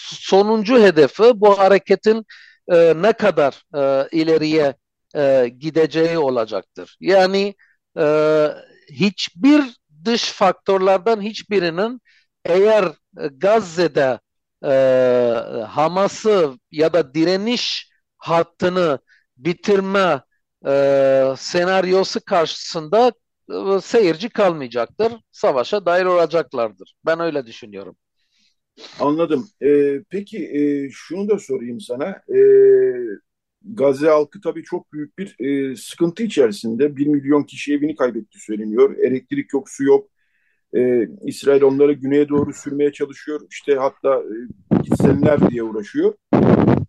sonuncu hedefi, bu hareketin e, ne kadar e, ileriye e, gideceği olacaktır. Yani e, hiçbir dış faktörlerden hiçbirinin eğer Gazze'de e, Hamas'ı ya da direniş hattını bitirme e, senaryosu karşısında seyirci kalmayacaktır. Savaşa dair olacaklardır. Ben öyle düşünüyorum. Anladım. Ee, peki e, şunu da sorayım sana. Ee, Gazze halkı tabii çok büyük bir e, sıkıntı içerisinde. Bir milyon kişi evini kaybetti söyleniyor. Elektrik yok, su yok. Ee, İsrail onları güneye doğru sürmeye çalışıyor. İşte hatta e, gitsenler diye uğraşıyor.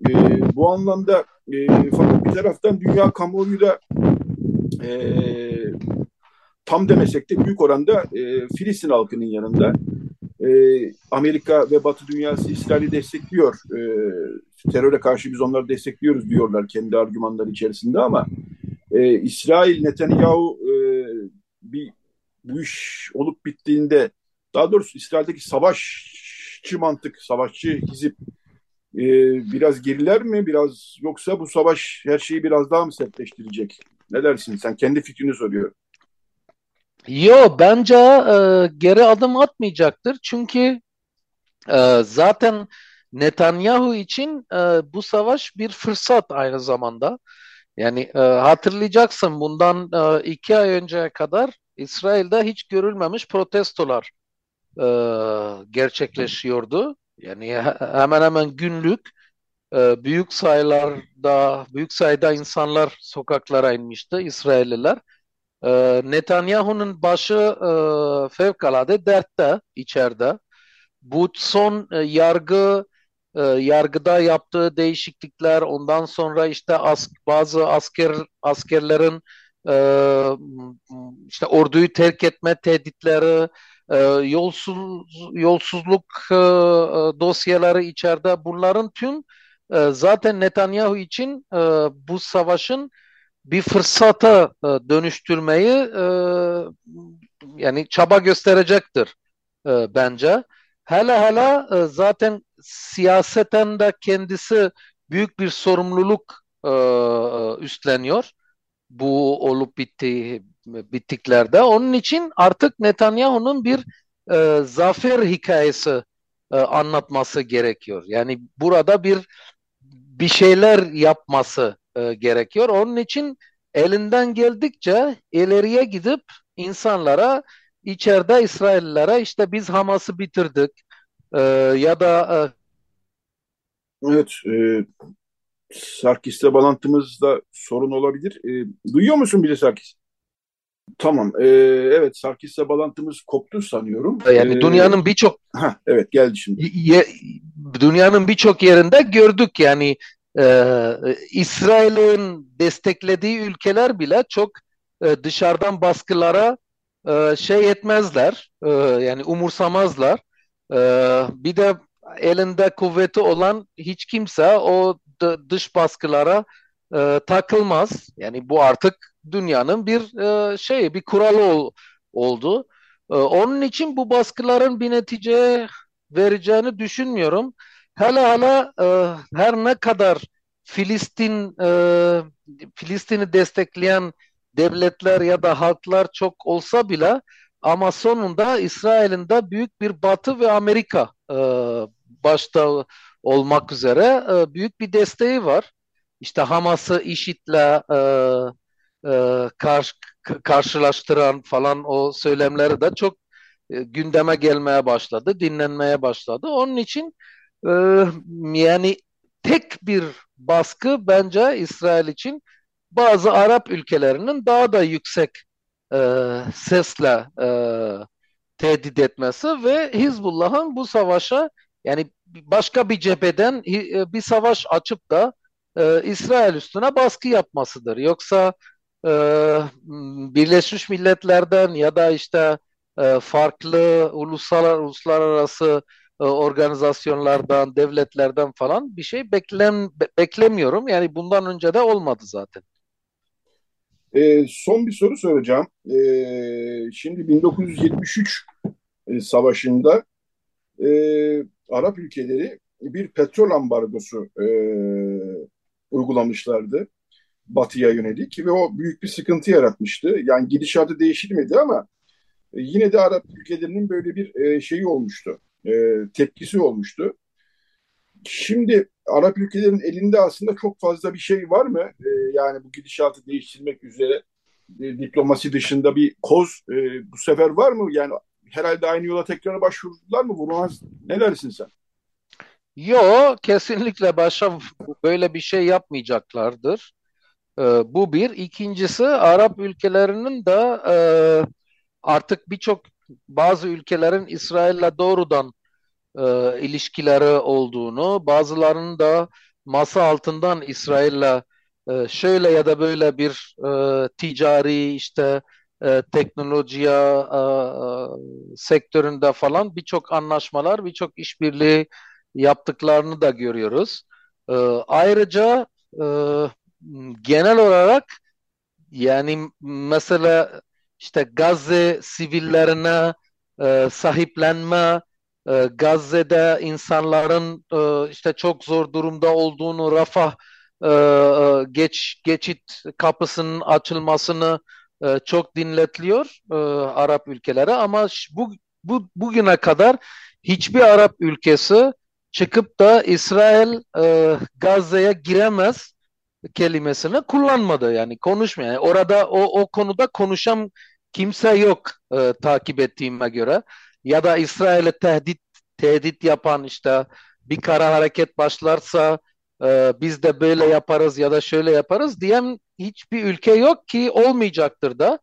E, bu anlamda e, fakat bir taraftan dünya kamuoyu da e, tam demesek de büyük oranda e, Filistin halkının yanında. E, Amerika ve Batı dünyası İsrail'i destekliyor. E, teröre karşı biz onları destekliyoruz diyorlar kendi argümanları içerisinde ama e, İsrail Netanyahu e, bir bu iş olup bittiğinde daha doğrusu İsrail'deki savaşçı mantık, savaşçı hizip e, biraz geriler mi biraz yoksa bu savaş her şeyi biraz daha mı sertleştirecek? Ne dersin? Sen kendi fikrini soruyor. Yo bence e, geri adım atmayacaktır. Çünkü e, zaten Netanyahu için e, bu savaş bir fırsat aynı zamanda. Yani e, hatırlayacaksın bundan e, iki ay önceye kadar İsrail'de hiç görülmemiş protestolar e, gerçekleşiyordu. Yani hemen hemen günlük e, büyük sayılarda büyük sayıda insanlar sokaklara inmişti İsrailliler. E, Netanyahu'nun başı e, fevkalade dertte içeride. Bu son e, yargı e, yargıda yaptığı değişiklikler ondan sonra işte as, bazı asker askerlerin e, işte orduyu terk etme tehditleri e, yolsuz yolsuzluk e, dosyaları içeride bunların tüm e, zaten Netanyahu için e, bu savaşın bir fırsata e, dönüştürmeyi e, yani çaba gösterecektir e, bence. Hala hala e, zaten siyaseten de kendisi büyük bir sorumluluk üstleniyor bu olup bitti bittiklerde. Onun için artık Netanyahu'nun bir e, zafer hikayesi e, anlatması gerekiyor. Yani burada bir bir şeyler yapması e, gerekiyor. Onun için elinden geldikçe ileriye gidip insanlara içeride İsraillilere işte biz Hamas'ı bitirdik e, ya da e, Evet, e, Sarkis'le bağlantımızda sorun olabilir. E, duyuyor musun bizi Sarkis? Tamam, e, evet Sarkis'le bağlantımız koptu sanıyorum. Yani e, dünyanın birçok evet geldi şimdi. Ye, dünyanın birçok yerinde gördük yani e, İsrail'in desteklediği ülkeler bile çok e, dışarıdan baskılara e, şey etmezler, e, yani umursamazlar. E, bir de elinde kuvveti olan hiç kimse o dış baskılara e, takılmaz. Yani bu artık dünyanın bir e, şey, bir kuralı ol, oldu. E, onun için bu baskıların bir netice vereceğini düşünmüyorum. Hala hala e, her ne kadar Filistin e, Filistin'i destekleyen devletler ya da halklar çok olsa bile ama sonunda İsrail'in de büyük bir Batı ve Amerika e, başta olmak üzere e, büyük bir desteği var. İşte Hamas'ı IŞİD'le e, e, karşı, karşılaştıran falan o söylemleri de çok e, gündeme gelmeye başladı, dinlenmeye başladı. Onun için yani tek bir baskı bence İsrail için bazı Arap ülkelerinin daha da yüksek e, sesle e, tehdit etmesi ve Hizbullah'ın bu savaşa yani başka bir cepheden e, bir savaş açıp da e, İsrail üstüne baskı yapmasıdır. Yoksa e, Birleşmiş Milletler'den ya da işte e, farklı uluslararası e, organizasyonlardan, devletlerden falan bir şey beklem be, beklemiyorum. Yani bundan önce de olmadı zaten. E, son bir soru soracağım. E, şimdi 1973 e, savaşında e, Arap ülkeleri bir petrol ambargosu e, uygulamışlardı batıya yönelik ve o büyük bir sıkıntı yaratmıştı. Yani gidişatı değişilmedi ama e, yine de Arap ülkelerinin böyle bir e, şeyi olmuştu, e, tepkisi olmuştu. Şimdi Arap ülkelerin elinde aslında çok fazla bir şey var mı? E, yani bu gidişatı değiştirmek üzere e, diplomasi dışında bir koz e, bu sefer var mı? Yani herhalde aynı yola tekrar başvurdular mı? Vurmaz. Ne dersin sen? Yok, kesinlikle başa böyle bir şey yapmayacaklardır. Ee, bu bir. İkincisi Arap ülkelerinin de e, artık birçok bazı ülkelerin İsrail'le doğrudan e, ilişkileri olduğunu, bazılarının da masa altından İsrail'le e, şöyle ya da böyle bir e, ticari işte e, teknolojiye e, e, sektöründe falan birçok anlaşmalar, birçok işbirliği yaptıklarını da görüyoruz. E, ayrıca e, genel olarak yani mesela işte Gazze sivillerine e, sahiplenme, e, Gazze'de insanların e, işte çok zor durumda olduğunu, Rafah e, e geç geçit kapısının açılmasını e, çok dinletiliyor e, Arap ülkelere ama bu, bu bugüne kadar hiçbir Arap ülkesi çıkıp da İsrail e, Gazze'ye giremez kelimesini kullanmadı yani konuşmuyor. Yani orada o, o konuda konuşan kimse yok e, takip ettiğime göre. Ya da İsrail'e tehdit tehdit yapan işte bir kara hareket başlarsa e, biz de böyle yaparız ya da şöyle yaparız diyen hiçbir ülke yok ki olmayacaktır da.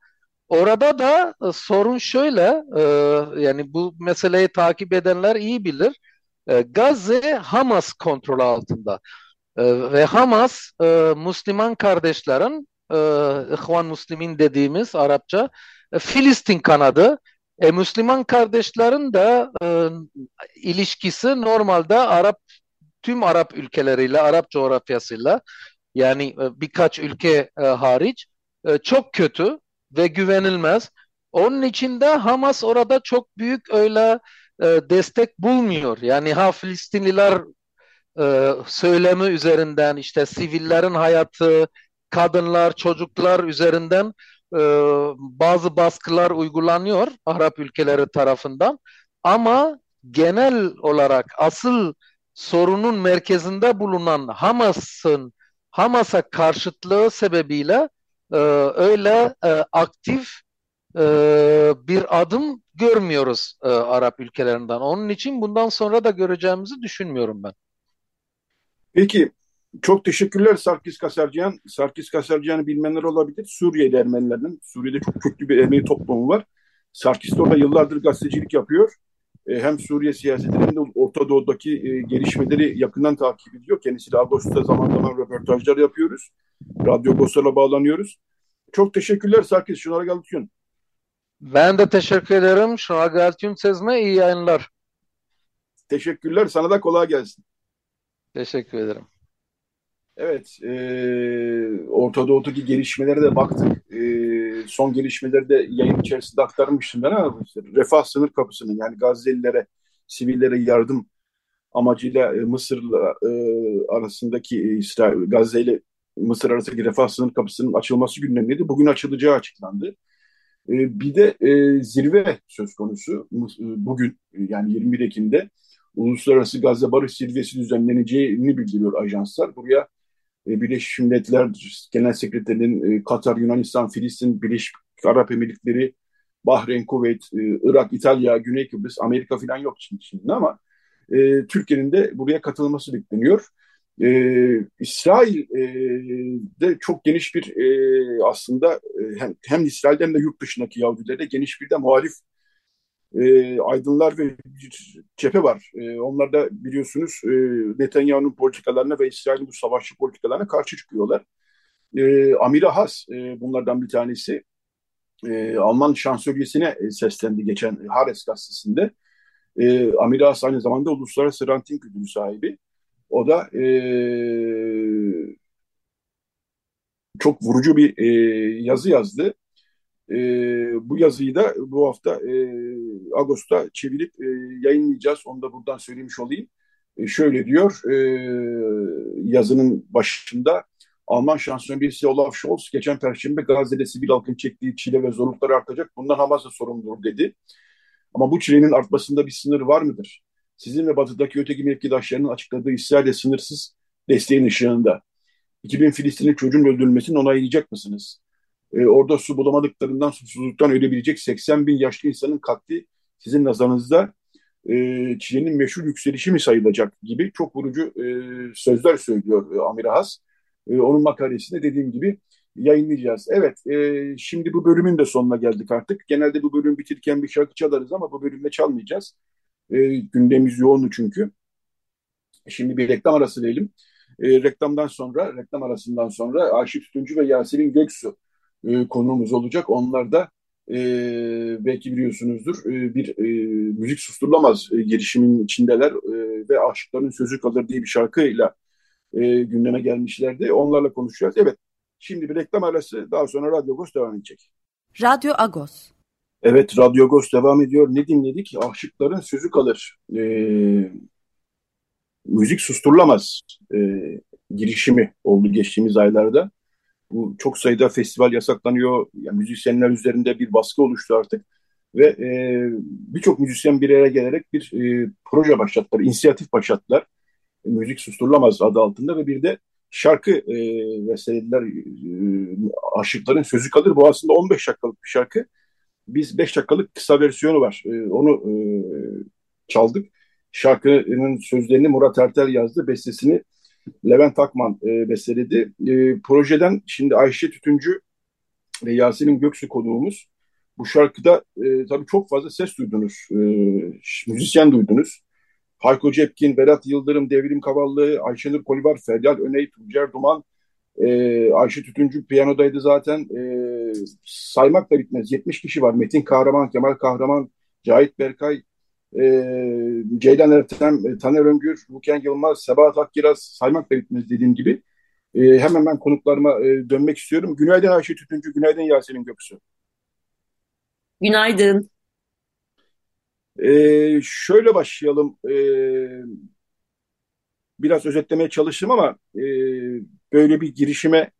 Orada da e, sorun şöyle e, yani bu meseleyi takip edenler iyi bilir. E, Gazze Hamas kontrolü altında. E, ve Hamas e, Müslüman kardeşlerin e, İhvan Müslümin dediğimiz Arapça Filistin kanadı. E, Müslüman kardeşlerin de e, ilişkisi normalde Arap tüm Arap ülkeleriyle, Arap coğrafyasıyla yani e, birkaç ülke e, hariç e, çok kötü ve güvenilmez. Onun için de Hamas orada çok büyük öyle e, destek bulmuyor. Yani ha Filistinliler e, söylemi üzerinden işte sivillerin hayatı, kadınlar, çocuklar üzerinden e, bazı baskılar uygulanıyor Arap ülkeleri tarafından. Ama genel olarak asıl sorunun merkezinde bulunan Hamas'ın Hamas'a karşıtlığı sebebiyle e, öyle e, aktif e, bir adım görmüyoruz e, Arap ülkelerinden. Onun için bundan sonra da göreceğimizi düşünmüyorum ben. Peki çok teşekkürler Sarkis Kasarcıyan. Sarkis Kasarcıyan'ı bilmenler olabilir. Suriye'de Ermenilerinin. Suriye'de çok köklü bir Ermeni toplumu var. Sarkis de orada yıllardır gazetecilik yapıyor. E, hem Suriye siyasetini hem de Orta Doğu'daki e, gelişmeleri yakından takip ediyor. Kendisiyle Ağustos'ta zaman zaman röportajlar yapıyoruz. Radyo Agos'la bağlanıyoruz. Çok teşekkürler Sarkis. Şunlara Galtyon. Ben de teşekkür ederim. Şunlara Galtyon sezme iyi yayınlar. Teşekkürler. Sana da kolay gelsin. Teşekkür ederim. Evet, e, Orta Doğu'daki gelişmelere de baktık. E, son gelişmeleri de yayın içerisinde aktarmıştım ben ama işte refah sınır kapısının yani Gazze'lilere, sivillere yardım amacıyla e, Mısır'la e, arasındaki e, İsrail, Gazze ile Mısır arasındaki refah sınır kapısının açılması gündemiydi. Bugün açılacağı açıklandı. E, bir de e, zirve söz konusu e, bugün yani 21 Ekim'de Uluslararası Gazze Barış Zirvesi düzenleneceğini bildiriyor ajanslar. Buraya e, Birleşmiş Milletler Genel Sekreterinin e, Katar, Yunanistan, Filistin, Birleşik Arap Emirlikleri, Bahreyn, Kuveyt, e, Irak, İtalya, Güney Kıbrıs, Amerika falan yok şimdi ama e, Türkiye'nin de buraya katılması bekleniyor. E, İsrail e, de çok geniş bir e, aslında e, hem, hem İsrail'den de yurt dışındaki Yahudilere geniş bir de muhalif e, aydınlar ve bir cephe var. E, onlar da biliyorsunuz e, Netanyahu'nun politikalarına ve İsrail'in bu savaşçı politikalarına karşı çıkıyorlar. E, Amira Has e, bunlardan bir tanesi. E, Alman şansölyesine e, seslendi geçen Hares gazetesinde. E, Amira Has aynı zamanda uluslararası ranting ödülü sahibi. O da e, çok vurucu bir e, yazı yazdı. E, bu yazıyı da bu hafta e, Ağustos'ta çevirip e, yayınlayacağız. Onu da buradan söylemiş olayım. E, şöyle diyor e, yazının başında Alman şansölyesi Olaf Scholz geçen perşembe Gazze'de sivil halkın çektiği çile ve zorluklar artacak. Bundan Hamas da sorumludur dedi. Ama bu çilenin artmasında bir sınır var mıdır? Sizin ve batıdaki öteki mevkidaşlarının açıkladığı İsrail'e sınırsız desteğin ışığında 2000 Filistinli çocuğun öldürülmesini onaylayacak mısınız? E, orada su bulamadıklarından susuzluktan ölebilecek 80 bin yaşlı insanın katli sizin nazarınızda e, Çin'in meşhur yükselişi mi sayılacak gibi çok vurucu e, sözler söylüyor e, Amir Has. E, onun makalesinde dediğim gibi yayınlayacağız. Evet, e, şimdi bu bölümün de sonuna geldik artık. Genelde bu bölüm bitirken bir şarkı çalarız ama bu bölümde çalmayacağız. E, gündemimiz yoğunlu çünkü. Şimdi bir reklam arası verelim. E, reklamdan sonra, reklam arasından sonra Aşık Tütüncü ve Yasemin Göksu e, konuğumuz olacak. Onlar da e, belki biliyorsunuzdur e, bir e, müzik susturulamaz e, girişimin içindeler e, ve aşıkların sözü kalır diye bir şarkıyla e, gündeme gelmişlerdi. Onlarla konuşacağız. Evet şimdi bir reklam arası daha sonra Radyo Agos devam edecek. Radyo Agos. Evet Radyo Agos devam ediyor. Ne dinledik? Aşıkların sözü kalır. E, müzik susturulamaz e, girişimi oldu geçtiğimiz aylarda. Bu çok sayıda festival yasaklanıyor. Yani müzisyenler üzerinde bir baskı oluştu artık. Ve e, birçok müzisyen bir araya gelerek bir e, proje başlattılar, inisiyatif başlattılar. E, Müzik Susturulamaz adı altında ve bir de şarkı e, bestelediler. E, aşıkların sözü kalır. Bu aslında 15 dakikalık bir şarkı. Biz 5 dakikalık kısa versiyonu var. E, onu e, çaldık. Şarkının sözlerini Murat Ertel yazdı. Bestesini Levent Akman e, besteledi. E, projeden şimdi Ayşe Tütüncü ve Yasemin Göksu konuğumuz. Bu şarkıda e, tabii çok fazla ses duydunuz. E, müzisyen duydunuz. Hayko Cepkin, Berat Yıldırım, Devrim Kavallı, Ayşenur Kolivar, Feryal Öney, Tuncer Duman, e, Ayşe Tütüncü piyanodaydı zaten. E, saymak da bitmez. 70 kişi var. Metin Kahraman, Kemal Kahraman, Cahit Berkay, e, Ceylan Ertem, e, Taner Öngür, Ruken Yılmaz, Sebahat Akkiraz saymak da bitmez dediğim gibi. E, hemen ben konuklarıma e, dönmek istiyorum. Günaydın Ayşe Tütüncü, günaydın Yasemin Göksu. Günaydın. Ee, şöyle başlayalım. Ee, biraz özetlemeye çalıştım ama e, böyle bir girişime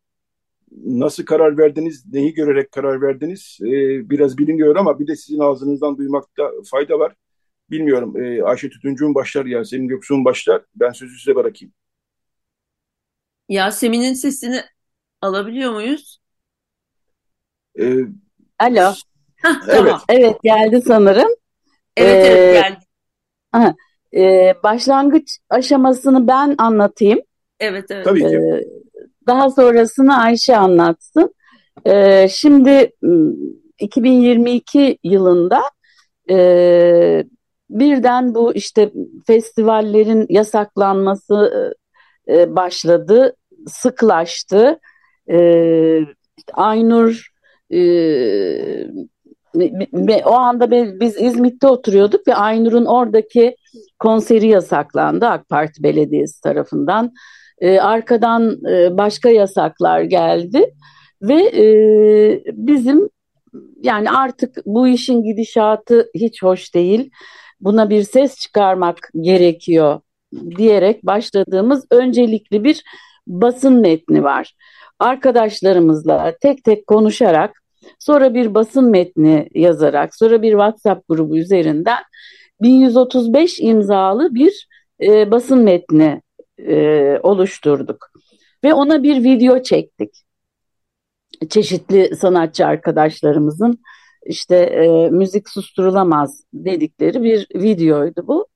nasıl karar verdiniz, neyi görerek karar verdiniz ee, biraz biliniyor ama bir de sizin ağzınızdan duymakta fayda var. Bilmiyorum. Ee, Ayşe Tütüncü'nün başlar ya, senin Göksu'nun başlar. Ben sözü size bırakayım. Yasemin'in sesini alabiliyor muyuz? Ee, Alo. Hah, evet. tamam. Evet geldi sanırım. Evet Ee, evet geldi. aha, e, başlangıç aşamasını ben anlatayım. Evet evet. Tabii ki. Ee, daha sonrasını Ayşe anlatsın. Ee, şimdi m, 2022 yılında e, birden bu işte festivallerin yasaklanması e, başladı, sıklaştı. İşte Aynur e, o anda biz İzmit'te oturuyorduk ve Aynur'un oradaki konseri yasaklandı AK Parti Belediyesi tarafından. Ee, arkadan e, başka yasaklar geldi ve e, bizim yani artık bu işin gidişatı hiç hoş değil. Buna bir ses çıkarmak gerekiyor diyerek başladığımız öncelikli bir basın metni var. Arkadaşlarımızla tek tek konuşarak sonra bir basın metni yazarak sonra bir WhatsApp grubu üzerinden 1135 imzalı bir e, basın metni e, oluşturduk ve ona bir video çektik. Çeşitli sanatçı arkadaşlarımızın işte e, müzik susturulamaz dedikleri bir videoydu bu.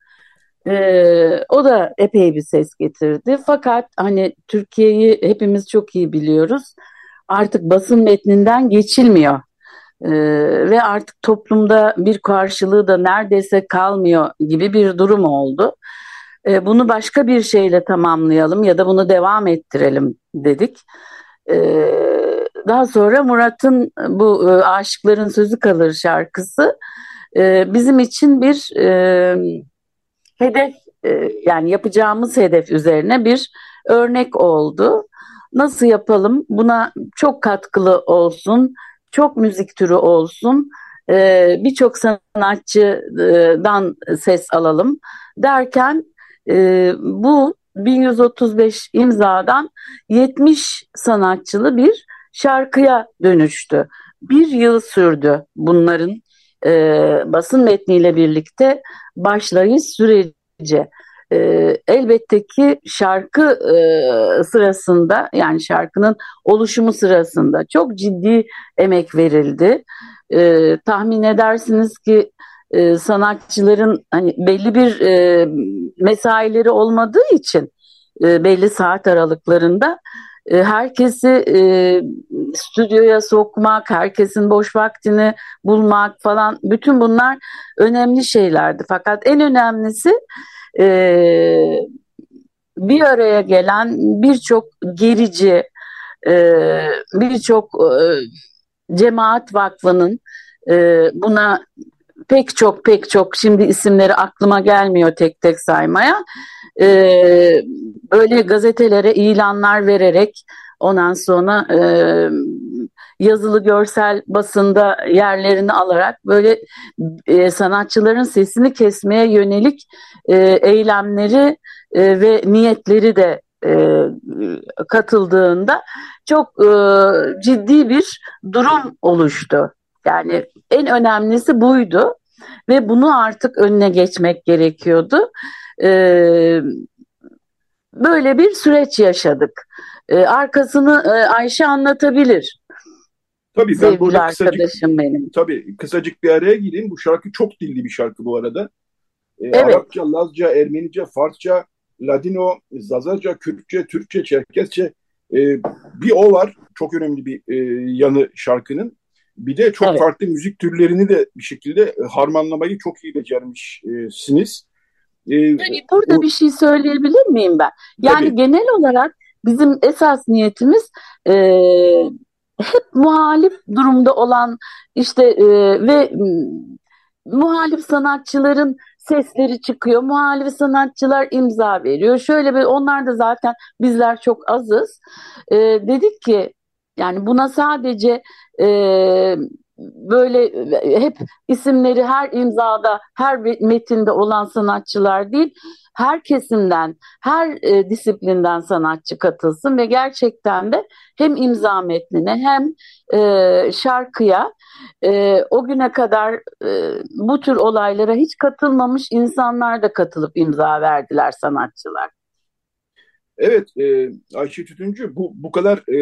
E, o da epey bir ses getirdi. Fakat hani Türkiye'yi hepimiz çok iyi biliyoruz. Artık basın metninden geçilmiyor. E, ve artık toplumda bir karşılığı da neredeyse kalmıyor gibi bir durum oldu. E, bunu başka bir şeyle tamamlayalım ya da bunu devam ettirelim dedik. E, daha sonra Murat'ın bu e, Aşıkların Sözü Kalır şarkısı e, bizim için bir e, hedef e, yani yapacağımız hedef üzerine bir örnek oldu. Nasıl yapalım? Buna çok katkılı olsun, çok müzik türü olsun, e, birçok sanatçıdan ses alalım derken e, bu 1135 imzadan 70 sanatçılı bir şarkıya dönüştü. Bir yıl sürdü bunların e, basın metniyle birlikte başlayış süreci. E, elbette ki şarkı e, sırasında yani şarkının oluşumu sırasında çok ciddi emek verildi. E, tahmin edersiniz ki e, sanatçıların hani belli bir e, mesaileri olmadığı için e, belli saat aralıklarında herkesi e, stüdyoya sokmak, herkesin boş vaktini bulmak falan bütün bunlar önemli şeylerdi. Fakat en önemlisi e, bir araya gelen birçok gerici, e, birçok e, cemaat vakfının e, buna pek çok pek çok şimdi isimleri aklıma gelmiyor tek tek saymaya e, böyle gazetelere ilanlar vererek ondan sonra e, yazılı görsel basında yerlerini alarak böyle e, sanatçıların sesini kesmeye yönelik e, eylemleri e, ve niyetleri de e, katıldığında çok e, ciddi bir durum oluştu. Yani en önemlisi buydu ve bunu artık önüne geçmek gerekiyordu. Ee, böyle bir süreç yaşadık. E, arkasını e, Ayşe anlatabilir. Tabii ben burada kısacık, benim. tabii kısacık bir araya gireyim. Bu şarkı çok dilli bir şarkı bu arada. Ee, Evet. Arapça, Lazca, Ermenice, Farsça, Ladino, Zazaca, Kürtçe, Türkçe, Çerkesçe e, bir o var. Çok önemli bir e, yanı şarkının. Bir de çok Evet. farklı müzik türlerini de bir şekilde e, harmanlamayı çok iyi becermişsiniz. E, Burada o- bir şey söyleyebilir miyim ben? Yani Tabii. genel olarak bizim esas niyetimiz e, hep muhalif durumda olan işte e, ve m, muhalif sanatçıların sesleri çıkıyor. Muhalif sanatçılar imza veriyor. Şöyle bir onlar da zaten bizler çok azız. E, dedik ki yani buna sadece e, böyle e, hep isimleri her imzada, her metinde olan sanatçılar değil, her kesimden, her e, disiplinden sanatçı katılsın ve gerçekten de hem imza metnine hem e, şarkıya e, o güne kadar e, bu tür olaylara hiç katılmamış insanlar da katılıp imza verdiler sanatçılar. Evet, e, Ayşe Tütüncü bu bu kadar e,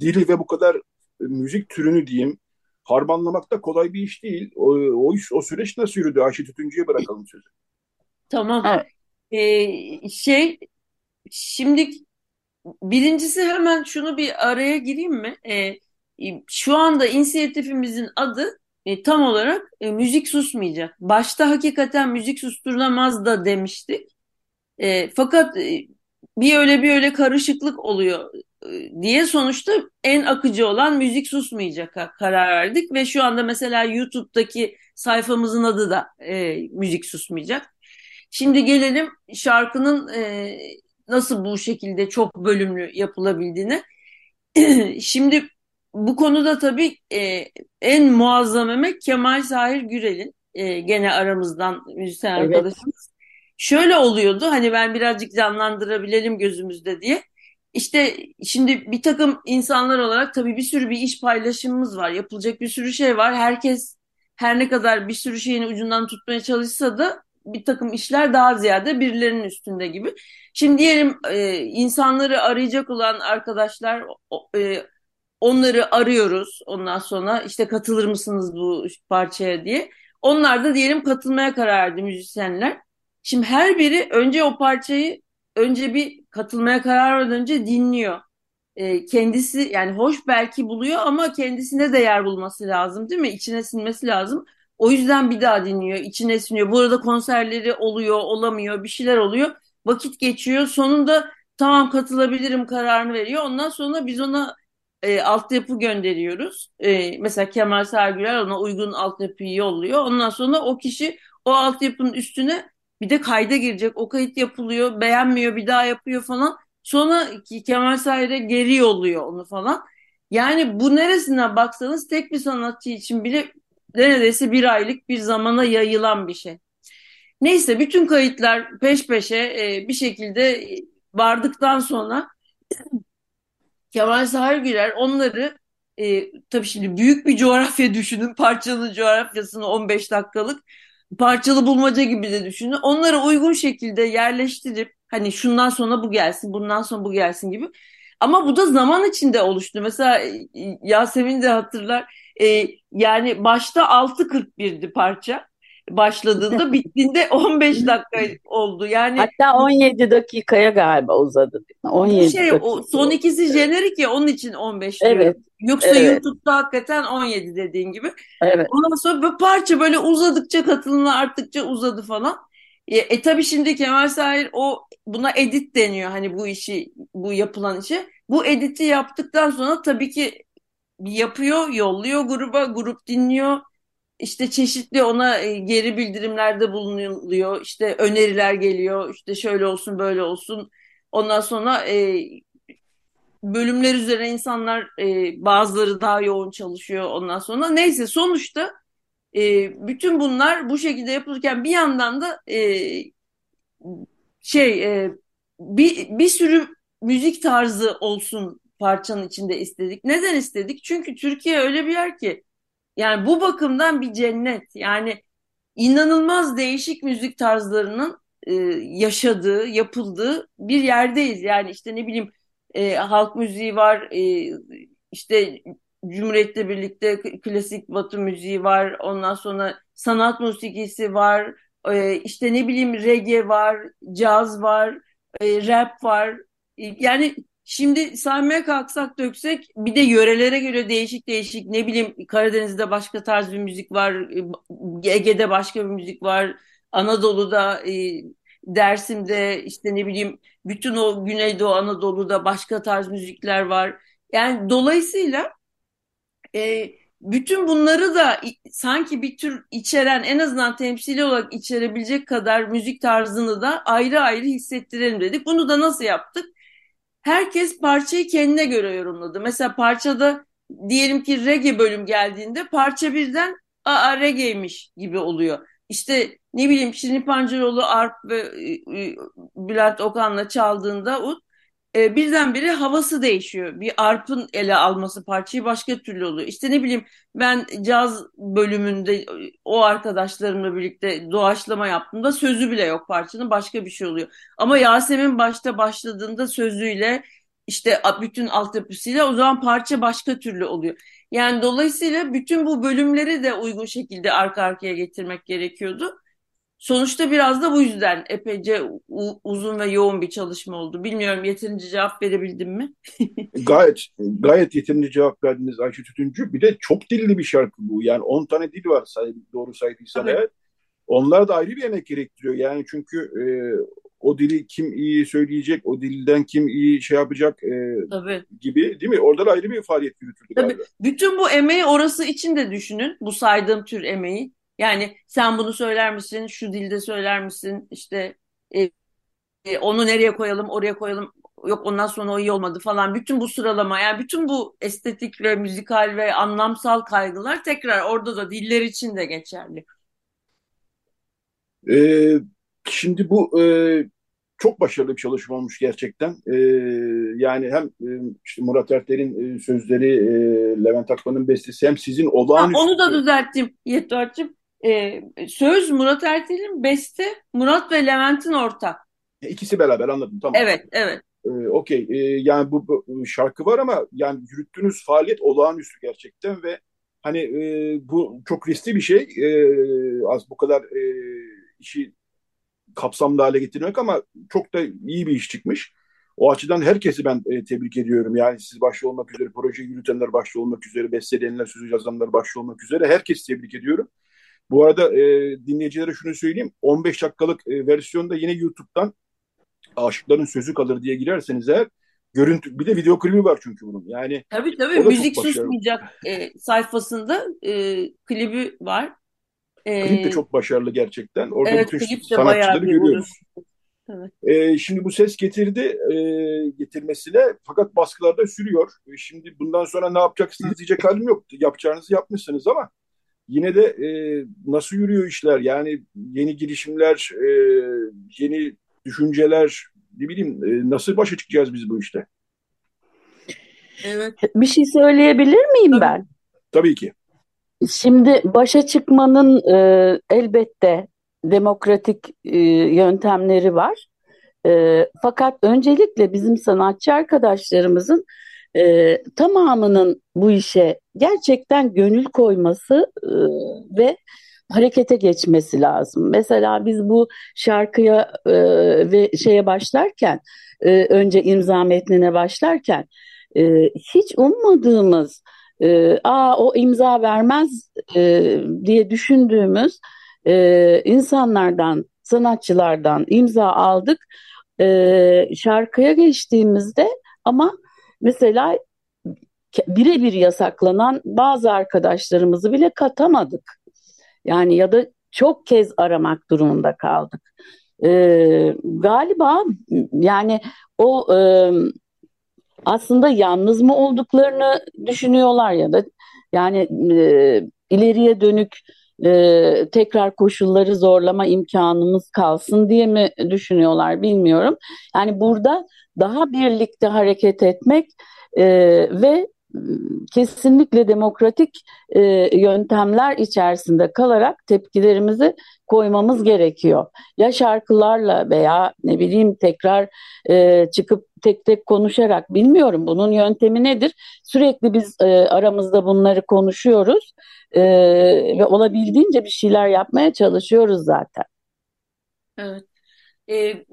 dili ve bu kadar e, müzik türünü diyeyim harmanlamak da kolay bir iş değil. O, o, iş- o süreç nasıl yürüdü? Ayşe Tütüncü'ye bırakalım sözü. Tamam. Evet. Ee, şey şimdi birincisi hemen şunu bir araya gireyim mi? Ee, şu anda inisiyatifimizin adı e, tam olarak e, müzik susmayacak. Başta hakikaten müzik susturulamaz da demiştik. E, fakat e, bir öyle bir öyle karışıklık oluyor e, diye sonuçta en akıcı olan müzik susmayacak karar verdik ve şu anda mesela YouTube'daki sayfamızın adı da e, müzik susmayacak. Şimdi gelelim şarkının e, nasıl bu şekilde çok bölümlü yapılabildiğine. [CLEARS THROAT] Şimdi bu konuda tabii e, en muazzam emek Kemal Sahir Gürel'in e, gene aramızdan müzisyen Evet. arkadaşımız. Şöyle oluyordu hani ben birazcık canlandırabilelim gözümüzde diye. İşte şimdi bir takım insanlar olarak tabii bir sürü bir iş paylaşımımız var. Yapılacak bir sürü şey var. Herkes her ne kadar bir sürü şeyin ucundan tutmaya çalışsa da bir takım işler daha ziyade birilerinin üstünde gibi. Şimdi diyelim e, insanları arayacak olan arkadaşlar e, onları arıyoruz. Ondan sonra işte katılır mısınız bu parçaya diye. Onlar da diyelim katılmaya karar verdi müzisyenler. Şimdi her biri önce o parçayı önce bir katılmaya karar önce dinliyor. E, kendisi yani hoş belki buluyor ama kendisine de yer bulması lazım değil mi? İçine sinmesi lazım. O yüzden bir daha dinliyor, içine siniyor. Bu arada konserleri oluyor, olamıyor, bir şeyler oluyor. Vakit geçiyor. Sonunda tamam katılabilirim kararını veriyor. Ondan sonra biz ona e, altyapı gönderiyoruz. E, mesela Kemal Sergüler ona uygun altyapıyı yolluyor. Ondan sonra o kişi o altyapının üstüne bir de kayda girecek. O kayıt yapılıyor, beğenmiyor, bir daha yapıyor falan. Sonra Kemal Sahir'e geri yolluyor onu falan. Yani bu neresinden baksanız tek bir sanatçı için bile neredeyse bir aylık bir zamana yayılan bir şey. Neyse bütün kayıtlar peş peşe e, bir şekilde vardıktan sonra [CLEARS THROAT] Kemal Sahir Güler onları e, tabii şimdi büyük bir coğrafya düşünün. Parçanın coğrafyasını 15 dakikalık parçalı bulmaca gibi de düşünün. Onları uygun şekilde yerleştirip hani şundan sonra bu gelsin, bundan sonra bu gelsin gibi. Ama bu da zaman içinde oluştu. Mesela e, Yasemin de hatırlar. E, yani başta 6.41'di parça başladığında [LAUGHS] bittiğinde 15 dakika oldu. Yani Hatta 17 dakikaya galiba uzadı. 17 bu şey dakika. o, son ikisi jenerik ya onun için 15 diyorum. Evet. Yoksa Evet. YouTube'da hakikaten 17 dediğin gibi. Evet. Ondan sonra bu parça böyle uzadıkça katılımlar arttıkça uzadı falan. E, e tabii şimdi Kemal Sahir o buna edit deniyor hani bu işi bu yapılan işe. Bu editi yaptıktan sonra tabii ki yapıyor, yolluyor gruba, grup dinliyor. İşte çeşitli ona e, geri bildirimlerde bulunuyor. İşte öneriler geliyor. İşte şöyle olsun, böyle olsun. Ondan sonra e, bölümler üzerine insanlar e, bazıları daha yoğun çalışıyor ondan sonra. Neyse sonuçta e, bütün bunlar bu şekilde yapılırken bir yandan da e, şey e, bir, bir sürü müzik tarzı olsun parçanın içinde istedik. Neden istedik? Çünkü Türkiye öyle bir yer ki yani bu bakımdan bir cennet. Yani inanılmaz değişik müzik tarzlarının e, yaşadığı, yapıldığı bir yerdeyiz. Yani işte ne bileyim e, halk müziği var, e, işte Cumhuriyet'le birlikte klasik batı müziği var, ondan sonra sanat musikisi var, e, işte ne bileyim reggae var, caz var, e, rap var. E, yani Şimdi saymaya kalksak döksek bir de yörelere göre değişik değişik ne bileyim Karadeniz'de başka tarz bir müzik var, e, Ege'de başka bir müzik var, Anadolu'da, e, Dersim'de işte ne bileyim bütün o Güneydoğu Anadolu'da başka tarz müzikler var. Yani dolayısıyla e, bütün bunları da sanki bir tür içeren en azından temsili olarak içerebilecek kadar müzik tarzını da ayrı ayrı hissettirelim dedik. Bunu da nasıl yaptık? Herkes parçayı kendine göre yorumladı. Mesela parçada diyelim ki reggae bölüm geldiğinde parça birden aa reggae'ymiş gibi oluyor. İşte ne bileyim Şirin Pancaroğlu Arp ve e, e, Bülent Okan'la çaldığında ut e, birdenbire havası değişiyor. Bir arpın ele alması parçayı başka türlü oluyor. İşte ne bileyim ben caz bölümünde o arkadaşlarımla birlikte doğaçlama yaptığımda sözü bile yok parçanın başka bir şey oluyor. Ama Yasemin başta başladığında sözüyle işte bütün altyapısıyla o zaman parça başka türlü oluyor. Yani dolayısıyla bütün bu bölümleri de uygun şekilde arka arkaya getirmek gerekiyordu. Sonuçta biraz da bu yüzden epeyce uzun ve yoğun bir çalışma oldu. Bilmiyorum yeterince cevap verebildim mi? [LAUGHS] gayet gayet yeterince cevap verdiniz Ayşe Tütüncü. Bir de çok dilli bir şarkı bu. Yani 10 tane dil var say doğru saydıysam eğer. Onlar da ayrı bir emek gerektiriyor. Yani çünkü e, o dili kim iyi söyleyecek, o dilden kim iyi şey yapacak e, Tabii. gibi değil mi? Orada da ayrı bir faaliyet yürütüldü Tabii. Bütün bu emeği orası için de düşünün. Bu saydığım tür emeği. Yani sen bunu söyler misin, şu dilde söyler misin, işte e, e, onu nereye koyalım, oraya koyalım, yok ondan sonra o iyi olmadı falan. Bütün bu sıralama, yani bütün bu estetik ve müzikal ve anlamsal kaygılar tekrar orada da diller için de geçerli. Ee, şimdi bu e, çok başarılı bir çalışma olmuş gerçekten. Ee, yani hem e, işte Murat Erter'in e, sözleri, e, Levent Akman'ın bestesi hem sizin olağanüstü... Ha, onu da düzelttim Yetvar'cığım. E, söz Murat Ertel'in, beste Murat ve Levent'in ortak. E, ikisi beraber anladım tamam. Evet, evet. Ee, Okey. Ee, yani bu, bu şarkı var ama yani yürüttüğünüz faaliyet olağanüstü gerçekten ve hani e, bu çok riskli bir şey. E, az bu kadar e, işi kapsamlı hale getirmek ama çok da iyi bir iş çıkmış. O açıdan herkesi ben e, tebrik ediyorum. Yani siz başta olmak üzere, proje yürütenler başta olmak üzere, besteleyenler, sözü yazanlar başta olmak üzere herkesi tebrik ediyorum. Bu arada e, dinleyicilere şunu söyleyeyim. 15 dakikalık e, versiyonda yine YouTube'dan Aşıkların Sözü Kalır diye girerseniz eğer görüntü bir de video klibi var çünkü bunun. Yani Tabii tabii müzik susmayacak e, sayfasında e, klibi var. E, klip de çok başarılı gerçekten. Orada evet, bütün sanatçıları görüyoruz. Evet. E, şimdi bu ses getirdi e, getirmesine fakat baskılarda sürüyor. E, şimdi bundan sonra ne yapacaksınız diyecek halim yok. Yapacağınızı yapmışsınız ama yine de e, nasıl yürüyor işler? Yani yeni girişimler, e, yeni düşünceler, ne bileyim e, nasıl başa çıkacağız biz bu işte? Evet. Bir şey söyleyebilir miyim Tabii. ben? Tabii ki. Şimdi başa çıkmanın e, elbette demokratik e, yöntemleri var. E, fakat öncelikle bizim sanatçı arkadaşlarımızın e, tamamının bu işe gerçekten gönül koyması e, ve harekete geçmesi lazım. Mesela biz bu şarkıya e, ve şeye başlarken, e, önce imza metnine başlarken e, hiç ummadığımız, e, aa o imza vermez e, diye düşündüğümüz e, insanlardan, sanatçılardan imza aldık. E, şarkıya geçtiğimizde ama Mesela birebir yasaklanan bazı arkadaşlarımızı bile katamadık. Yani ya da çok kez aramak durumunda kaldık. Ee, galiba yani o e, aslında yalnız mı olduklarını düşünüyorlar ya da yani e, ileriye dönük e, tekrar koşulları zorlama imkanımız kalsın diye mi düşünüyorlar bilmiyorum. Yani burada daha birlikte hareket etmek e, ve kesinlikle demokratik e, yöntemler içerisinde kalarak tepkilerimizi koymamız gerekiyor. Ya şarkılarla veya ne bileyim tekrar e, çıkıp tek tek konuşarak bilmiyorum bunun yöntemi nedir? Sürekli biz e, aramızda bunları konuşuyoruz e, ve olabildiğince bir şeyler yapmaya çalışıyoruz zaten. Evet. Ee,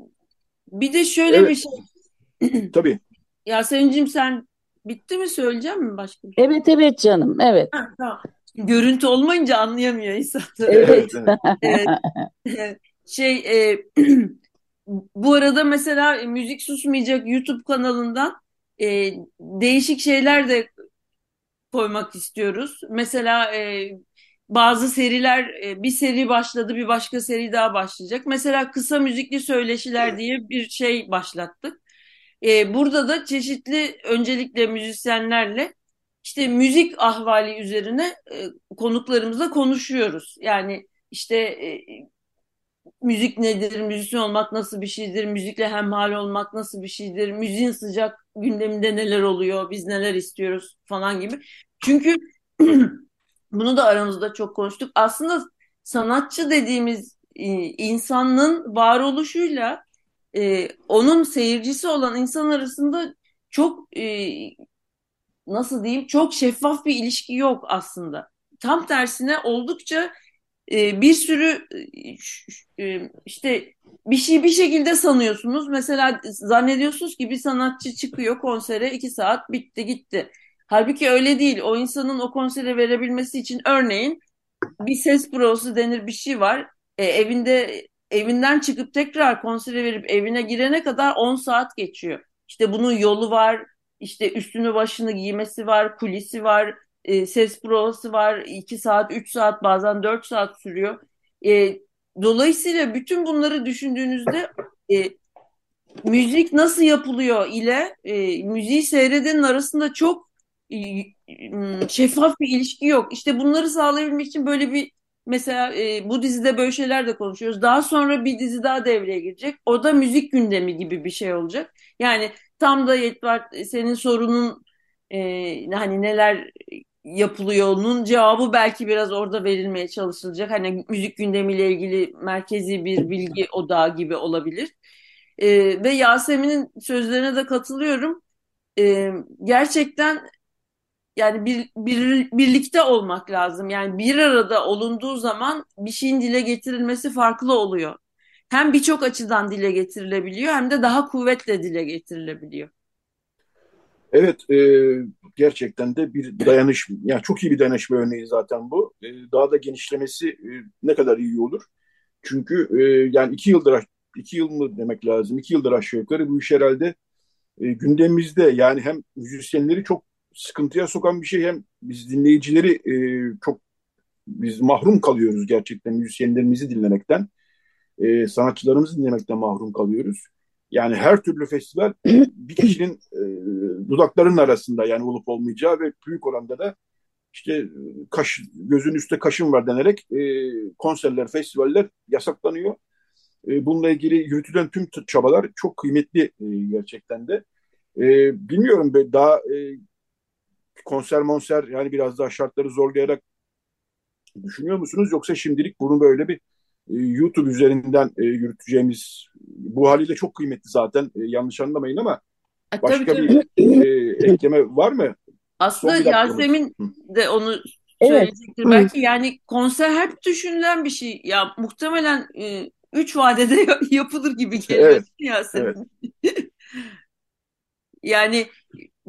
bir de şöyle evet. bir şey. Tabii. [CLEARS THROAT] Yasemin'cim sen bitti mi söyleyeceğim mi başka bir şey? Evet evet canım evet. Ha, tamam. Görüntü olmayınca anlayamıyor insan. [LAUGHS] Evet. [LAUGHS] evet. [LAUGHS] şey e, [CLEARS THROAT] bu arada mesela Müzik Susmayacak YouTube kanalından e, değişik şeyler de koymak istiyoruz. Mesela e, bazı seriler e, bir seri başladı bir başka seri daha başlayacak. Mesela kısa müzikli söyleşiler diye bir şey başlattık. E, burada da çeşitli öncelikle müzisyenlerle işte müzik ahvali üzerine e, konuklarımızla konuşuyoruz. Yani işte e, müzik nedir, müzisyen olmak nasıl bir şeydir, müzikle hemhal olmak nasıl bir şeydir, müziğin sıcak gündeminde neler oluyor, biz neler istiyoruz falan gibi. Çünkü [CLEARS THROAT] bunu da aramızda çok konuştuk. Aslında sanatçı dediğimiz e, insanın varoluşuyla e, onun seyircisi olan insan arasında çok e, nasıl diyeyim çok şeffaf bir ilişki yok aslında. Tam tersine oldukça e, bir sürü e, e, işte bir şey bir şekilde sanıyorsunuz. Mesela zannediyorsunuz ki bir sanatçı çıkıyor konsere iki saat bitti gitti. Halbuki öyle değil. O insanın o konsere verebilmesi için örneğin bir ses prosu denir bir şey var. E, evinde evinden çıkıp tekrar konsere verip evine girene kadar 10 saat geçiyor. İşte bunun yolu var, işte üstünü başını giymesi var, kulisi var, e, ses provası var. 2 saat, 3 saat bazen 4 saat sürüyor. E, dolayısıyla bütün bunları düşündüğünüzde e, müzik nasıl yapılıyor ile e, müziği seyredenin arasında çok e, şeffaf bir ilişki yok. İşte bunları sağlayabilmek için böyle bir mesela e, bu dizide böyle şeyler de konuşuyoruz. Daha sonra bir dizi daha devreye girecek. O da müzik gündemi gibi bir şey olacak. Yani tam da Yetvar senin sorunun e, hani neler yapılıyor onun cevabı belki biraz orada verilmeye çalışılacak. Hani müzik gündemiyle ilgili merkezi bir bilgi odağı gibi olabilir. E, ve Yasemin'in sözlerine de katılıyorum. E, gerçekten yani bir, bir, birlikte olmak lazım. Yani bir arada olunduğu zaman bir şeyin dile getirilmesi farklı oluyor. Hem birçok açıdan dile getirilebiliyor hem de daha kuvvetle dile getirilebiliyor. Evet, e, gerçekten de bir dayanışma, yani çok iyi bir dayanışma örneği zaten bu. E, daha da genişlemesi e, ne kadar iyi olur. Çünkü e, yani iki yıldır, iki yıl mı demek lazım, iki yıldır aşağı yukarı bu iş herhalde e, gündemimizde. Yani hem müzisyenleri çok sıkıntıya sokan bir şey hem biz dinleyicileri e, çok biz mahrum kalıyoruz gerçekten müzisyenlerimizi dinlemekten. E, sanatçılarımızı dinlemekten mahrum kalıyoruz. Yani her türlü festival [CLEARS THROAT] bir kişinin e, dudaklarının arasında yani olup olmayacağı ve büyük oranda da işte kaş, gözün üstte kaşın var denerek e, konserler, festivaller yasaklanıyor. E, bununla ilgili yürütülen tüm çabalar çok kıymetli e, gerçekten de. E, bilmiyorum daha e, konser monser yani biraz daha şartları zorlayarak düşünüyor musunuz? Yoksa şimdilik bunu böyle bir e, YouTube üzerinden e, yürüteceğimiz bu haliyle çok kıymetli zaten e, yanlış anlamayın ama e, başka tabii, tabii. bir e, ekleme var mı? Aslında Yasemin de onu söyleyecektir. Evet. Belki yani konser hep düşünülen bir şey. Ya muhtemelen e, üç vadede [LAUGHS] yapılır gibi geliyor evet. Yasemin. Evet. [LAUGHS] yani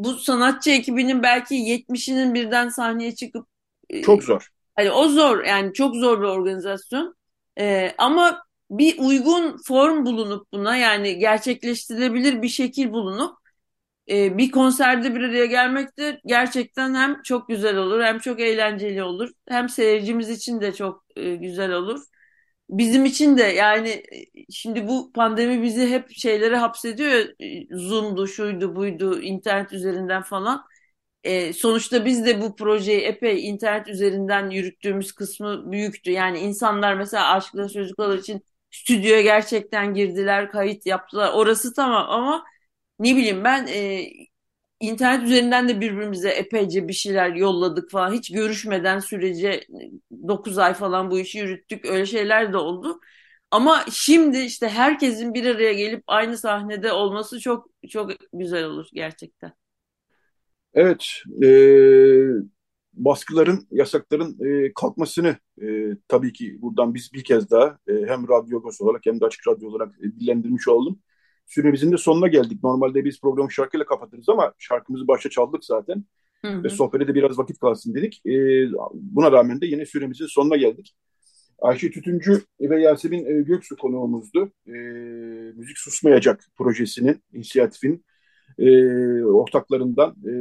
bu sanatçı ekibinin belki 70'inin birden sahneye çıkıp e, çok zor. Hani o zor yani çok zor bir organizasyon. Ee, ama bir uygun form bulunup buna yani gerçekleştirilebilir bir şekil bulunup e, bir konserde bir araya gelmek de gerçekten hem çok güzel olur hem çok eğlenceli olur hem seyircimiz için de çok e, güzel olur bizim için de yani e, şimdi bu pandemi bizi hep şeylere hapsediyor. E, Zoom'du, şuydu, buydu, internet üzerinden falan. E, sonuçta biz de bu projeyi epey internet üzerinden yürüttüğümüz kısmı büyüktü. Yani insanlar mesela Aşkla Çocuklar için stüdyoya gerçekten girdiler, kayıt yaptılar. Orası tamam ama ne bileyim ben e, internet üzerinden de birbirimize epeyce bir şeyler yolladık falan. Hiç görüşmeden sürece 9 ay falan bu işi yürüttük. Öyle şeyler de oldu. Ama şimdi işte herkesin bir araya gelip aynı sahnede olması çok çok güzel olur gerçekten. Evet, e, baskıların, yasakların e, kalkmasını e, tabii ki buradan biz bir kez daha e, hem Radyo Agos olarak hem de Açık Radyo olarak e, dillendirmiş oldum. Süremizin de sonuna geldik. Normalde biz programı şarkıyla kapatırız ama şarkımızı başta çaldık zaten. Hı hı. Ve sohbete de biraz vakit kalsın dedik. E, buna rağmen de yine süremizin sonuna geldik. Ayşe Tütüncü ve Yasemin e, Göksu konuğumuzdu. E, Müzik Susmayacak projesinin, inisiyatifin e, ortaklarından e,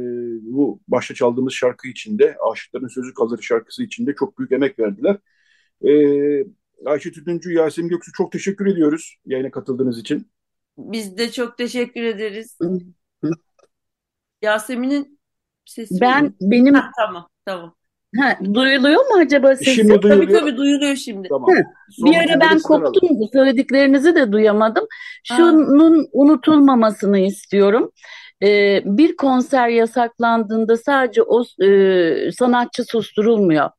bu başta çaldığımız şarkı içinde, Aşıkların Sözü Kalır şarkısı içinde çok büyük emek verdiler. E, Ayşe Tütüncü, Yasemin Göksu çok teşekkür ediyoruz yayına katıldığınız için. Biz de çok teşekkür ederiz. Yasemin'in sesi Ben mi? benim ha, tamam tamam. Ha, duyuluyor mu acaba sesim? Şimdi duyuluyor. Tabii tabii duyuluyor şimdi. Tamam. bir ara ben koptum. Alalım. Söylediklerinizi de duyamadım. Şunun ha. unutulmamasını istiyorum. Ee, bir konser yasaklandığında sadece o e, sanatçı susturulmuyor.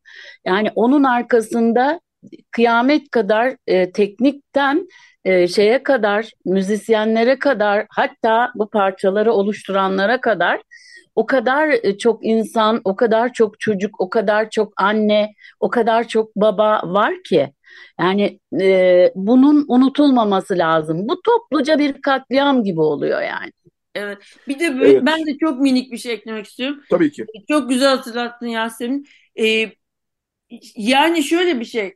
Yani onun arkasında kıyamet kadar e, teknikten e, şeye kadar, müzisyenlere kadar, hatta bu parçaları oluşturanlara kadar o kadar e, çok insan, o kadar çok çocuk, o kadar çok anne, o kadar çok baba var ki. Yani e, bunun unutulmaması lazım. Bu topluca bir katliam gibi oluyor yani. Evet. Bir de böyle, evet. ben de çok minik bir şey eklemek istiyorum. Tabii ki. Çok güzel hatırlattın Yasemin. Ee, yani şöyle bir şey.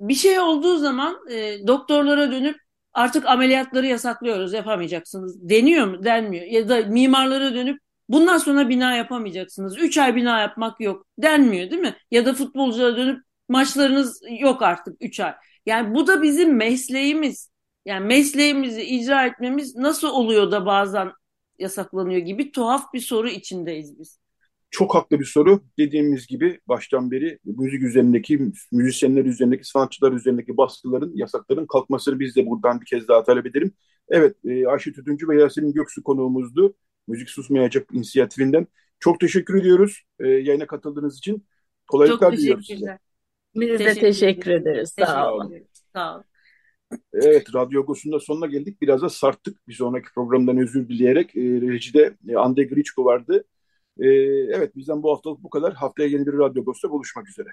Bir şey olduğu zaman e, doktorlara dönüp artık ameliyatları yasaklıyoruz, yapamayacaksınız deniyor mu? Denmiyor. Ya da mimarlara dönüp bundan sonra bina yapamayacaksınız. Üç ay bina yapmak yok denmiyor değil mi? Ya da futbolculara dönüp maçlarınız yok artık üç ay. Yani bu da bizim mesleğimiz. Yani mesleğimizi icra etmemiz nasıl oluyor da bazen yasaklanıyor gibi tuhaf bir soru içindeyiz biz. Çok haklı bir soru. Dediğimiz gibi baştan beri müzik üzerindeki, müzisyenler üzerindeki, sanatçılar üzerindeki baskıların, yasakların kalkmasını biz de buradan bir kez daha talep edelim. Evet, e, Ayşe Tütüncü ve Yasemin Göksu konuğumuzdu. Müzik Susmayacak inisiyatifinden. Çok teşekkür ediyoruz e, yayına katıldığınız için. Kolaylıklar diliyoruz size. Biz de teşekkür ederiz. Sağ olun. Sağ olun. Evet, Radyo Agos'un sonuna geldik. Biraz da sarttık bir sonraki programdan özür dileyerek. E, rejide e, Ande Griçko vardı. E, evet, bizden bu haftalık bu kadar. Haftaya yeni bir Radyo Agos'ta buluşmak üzere.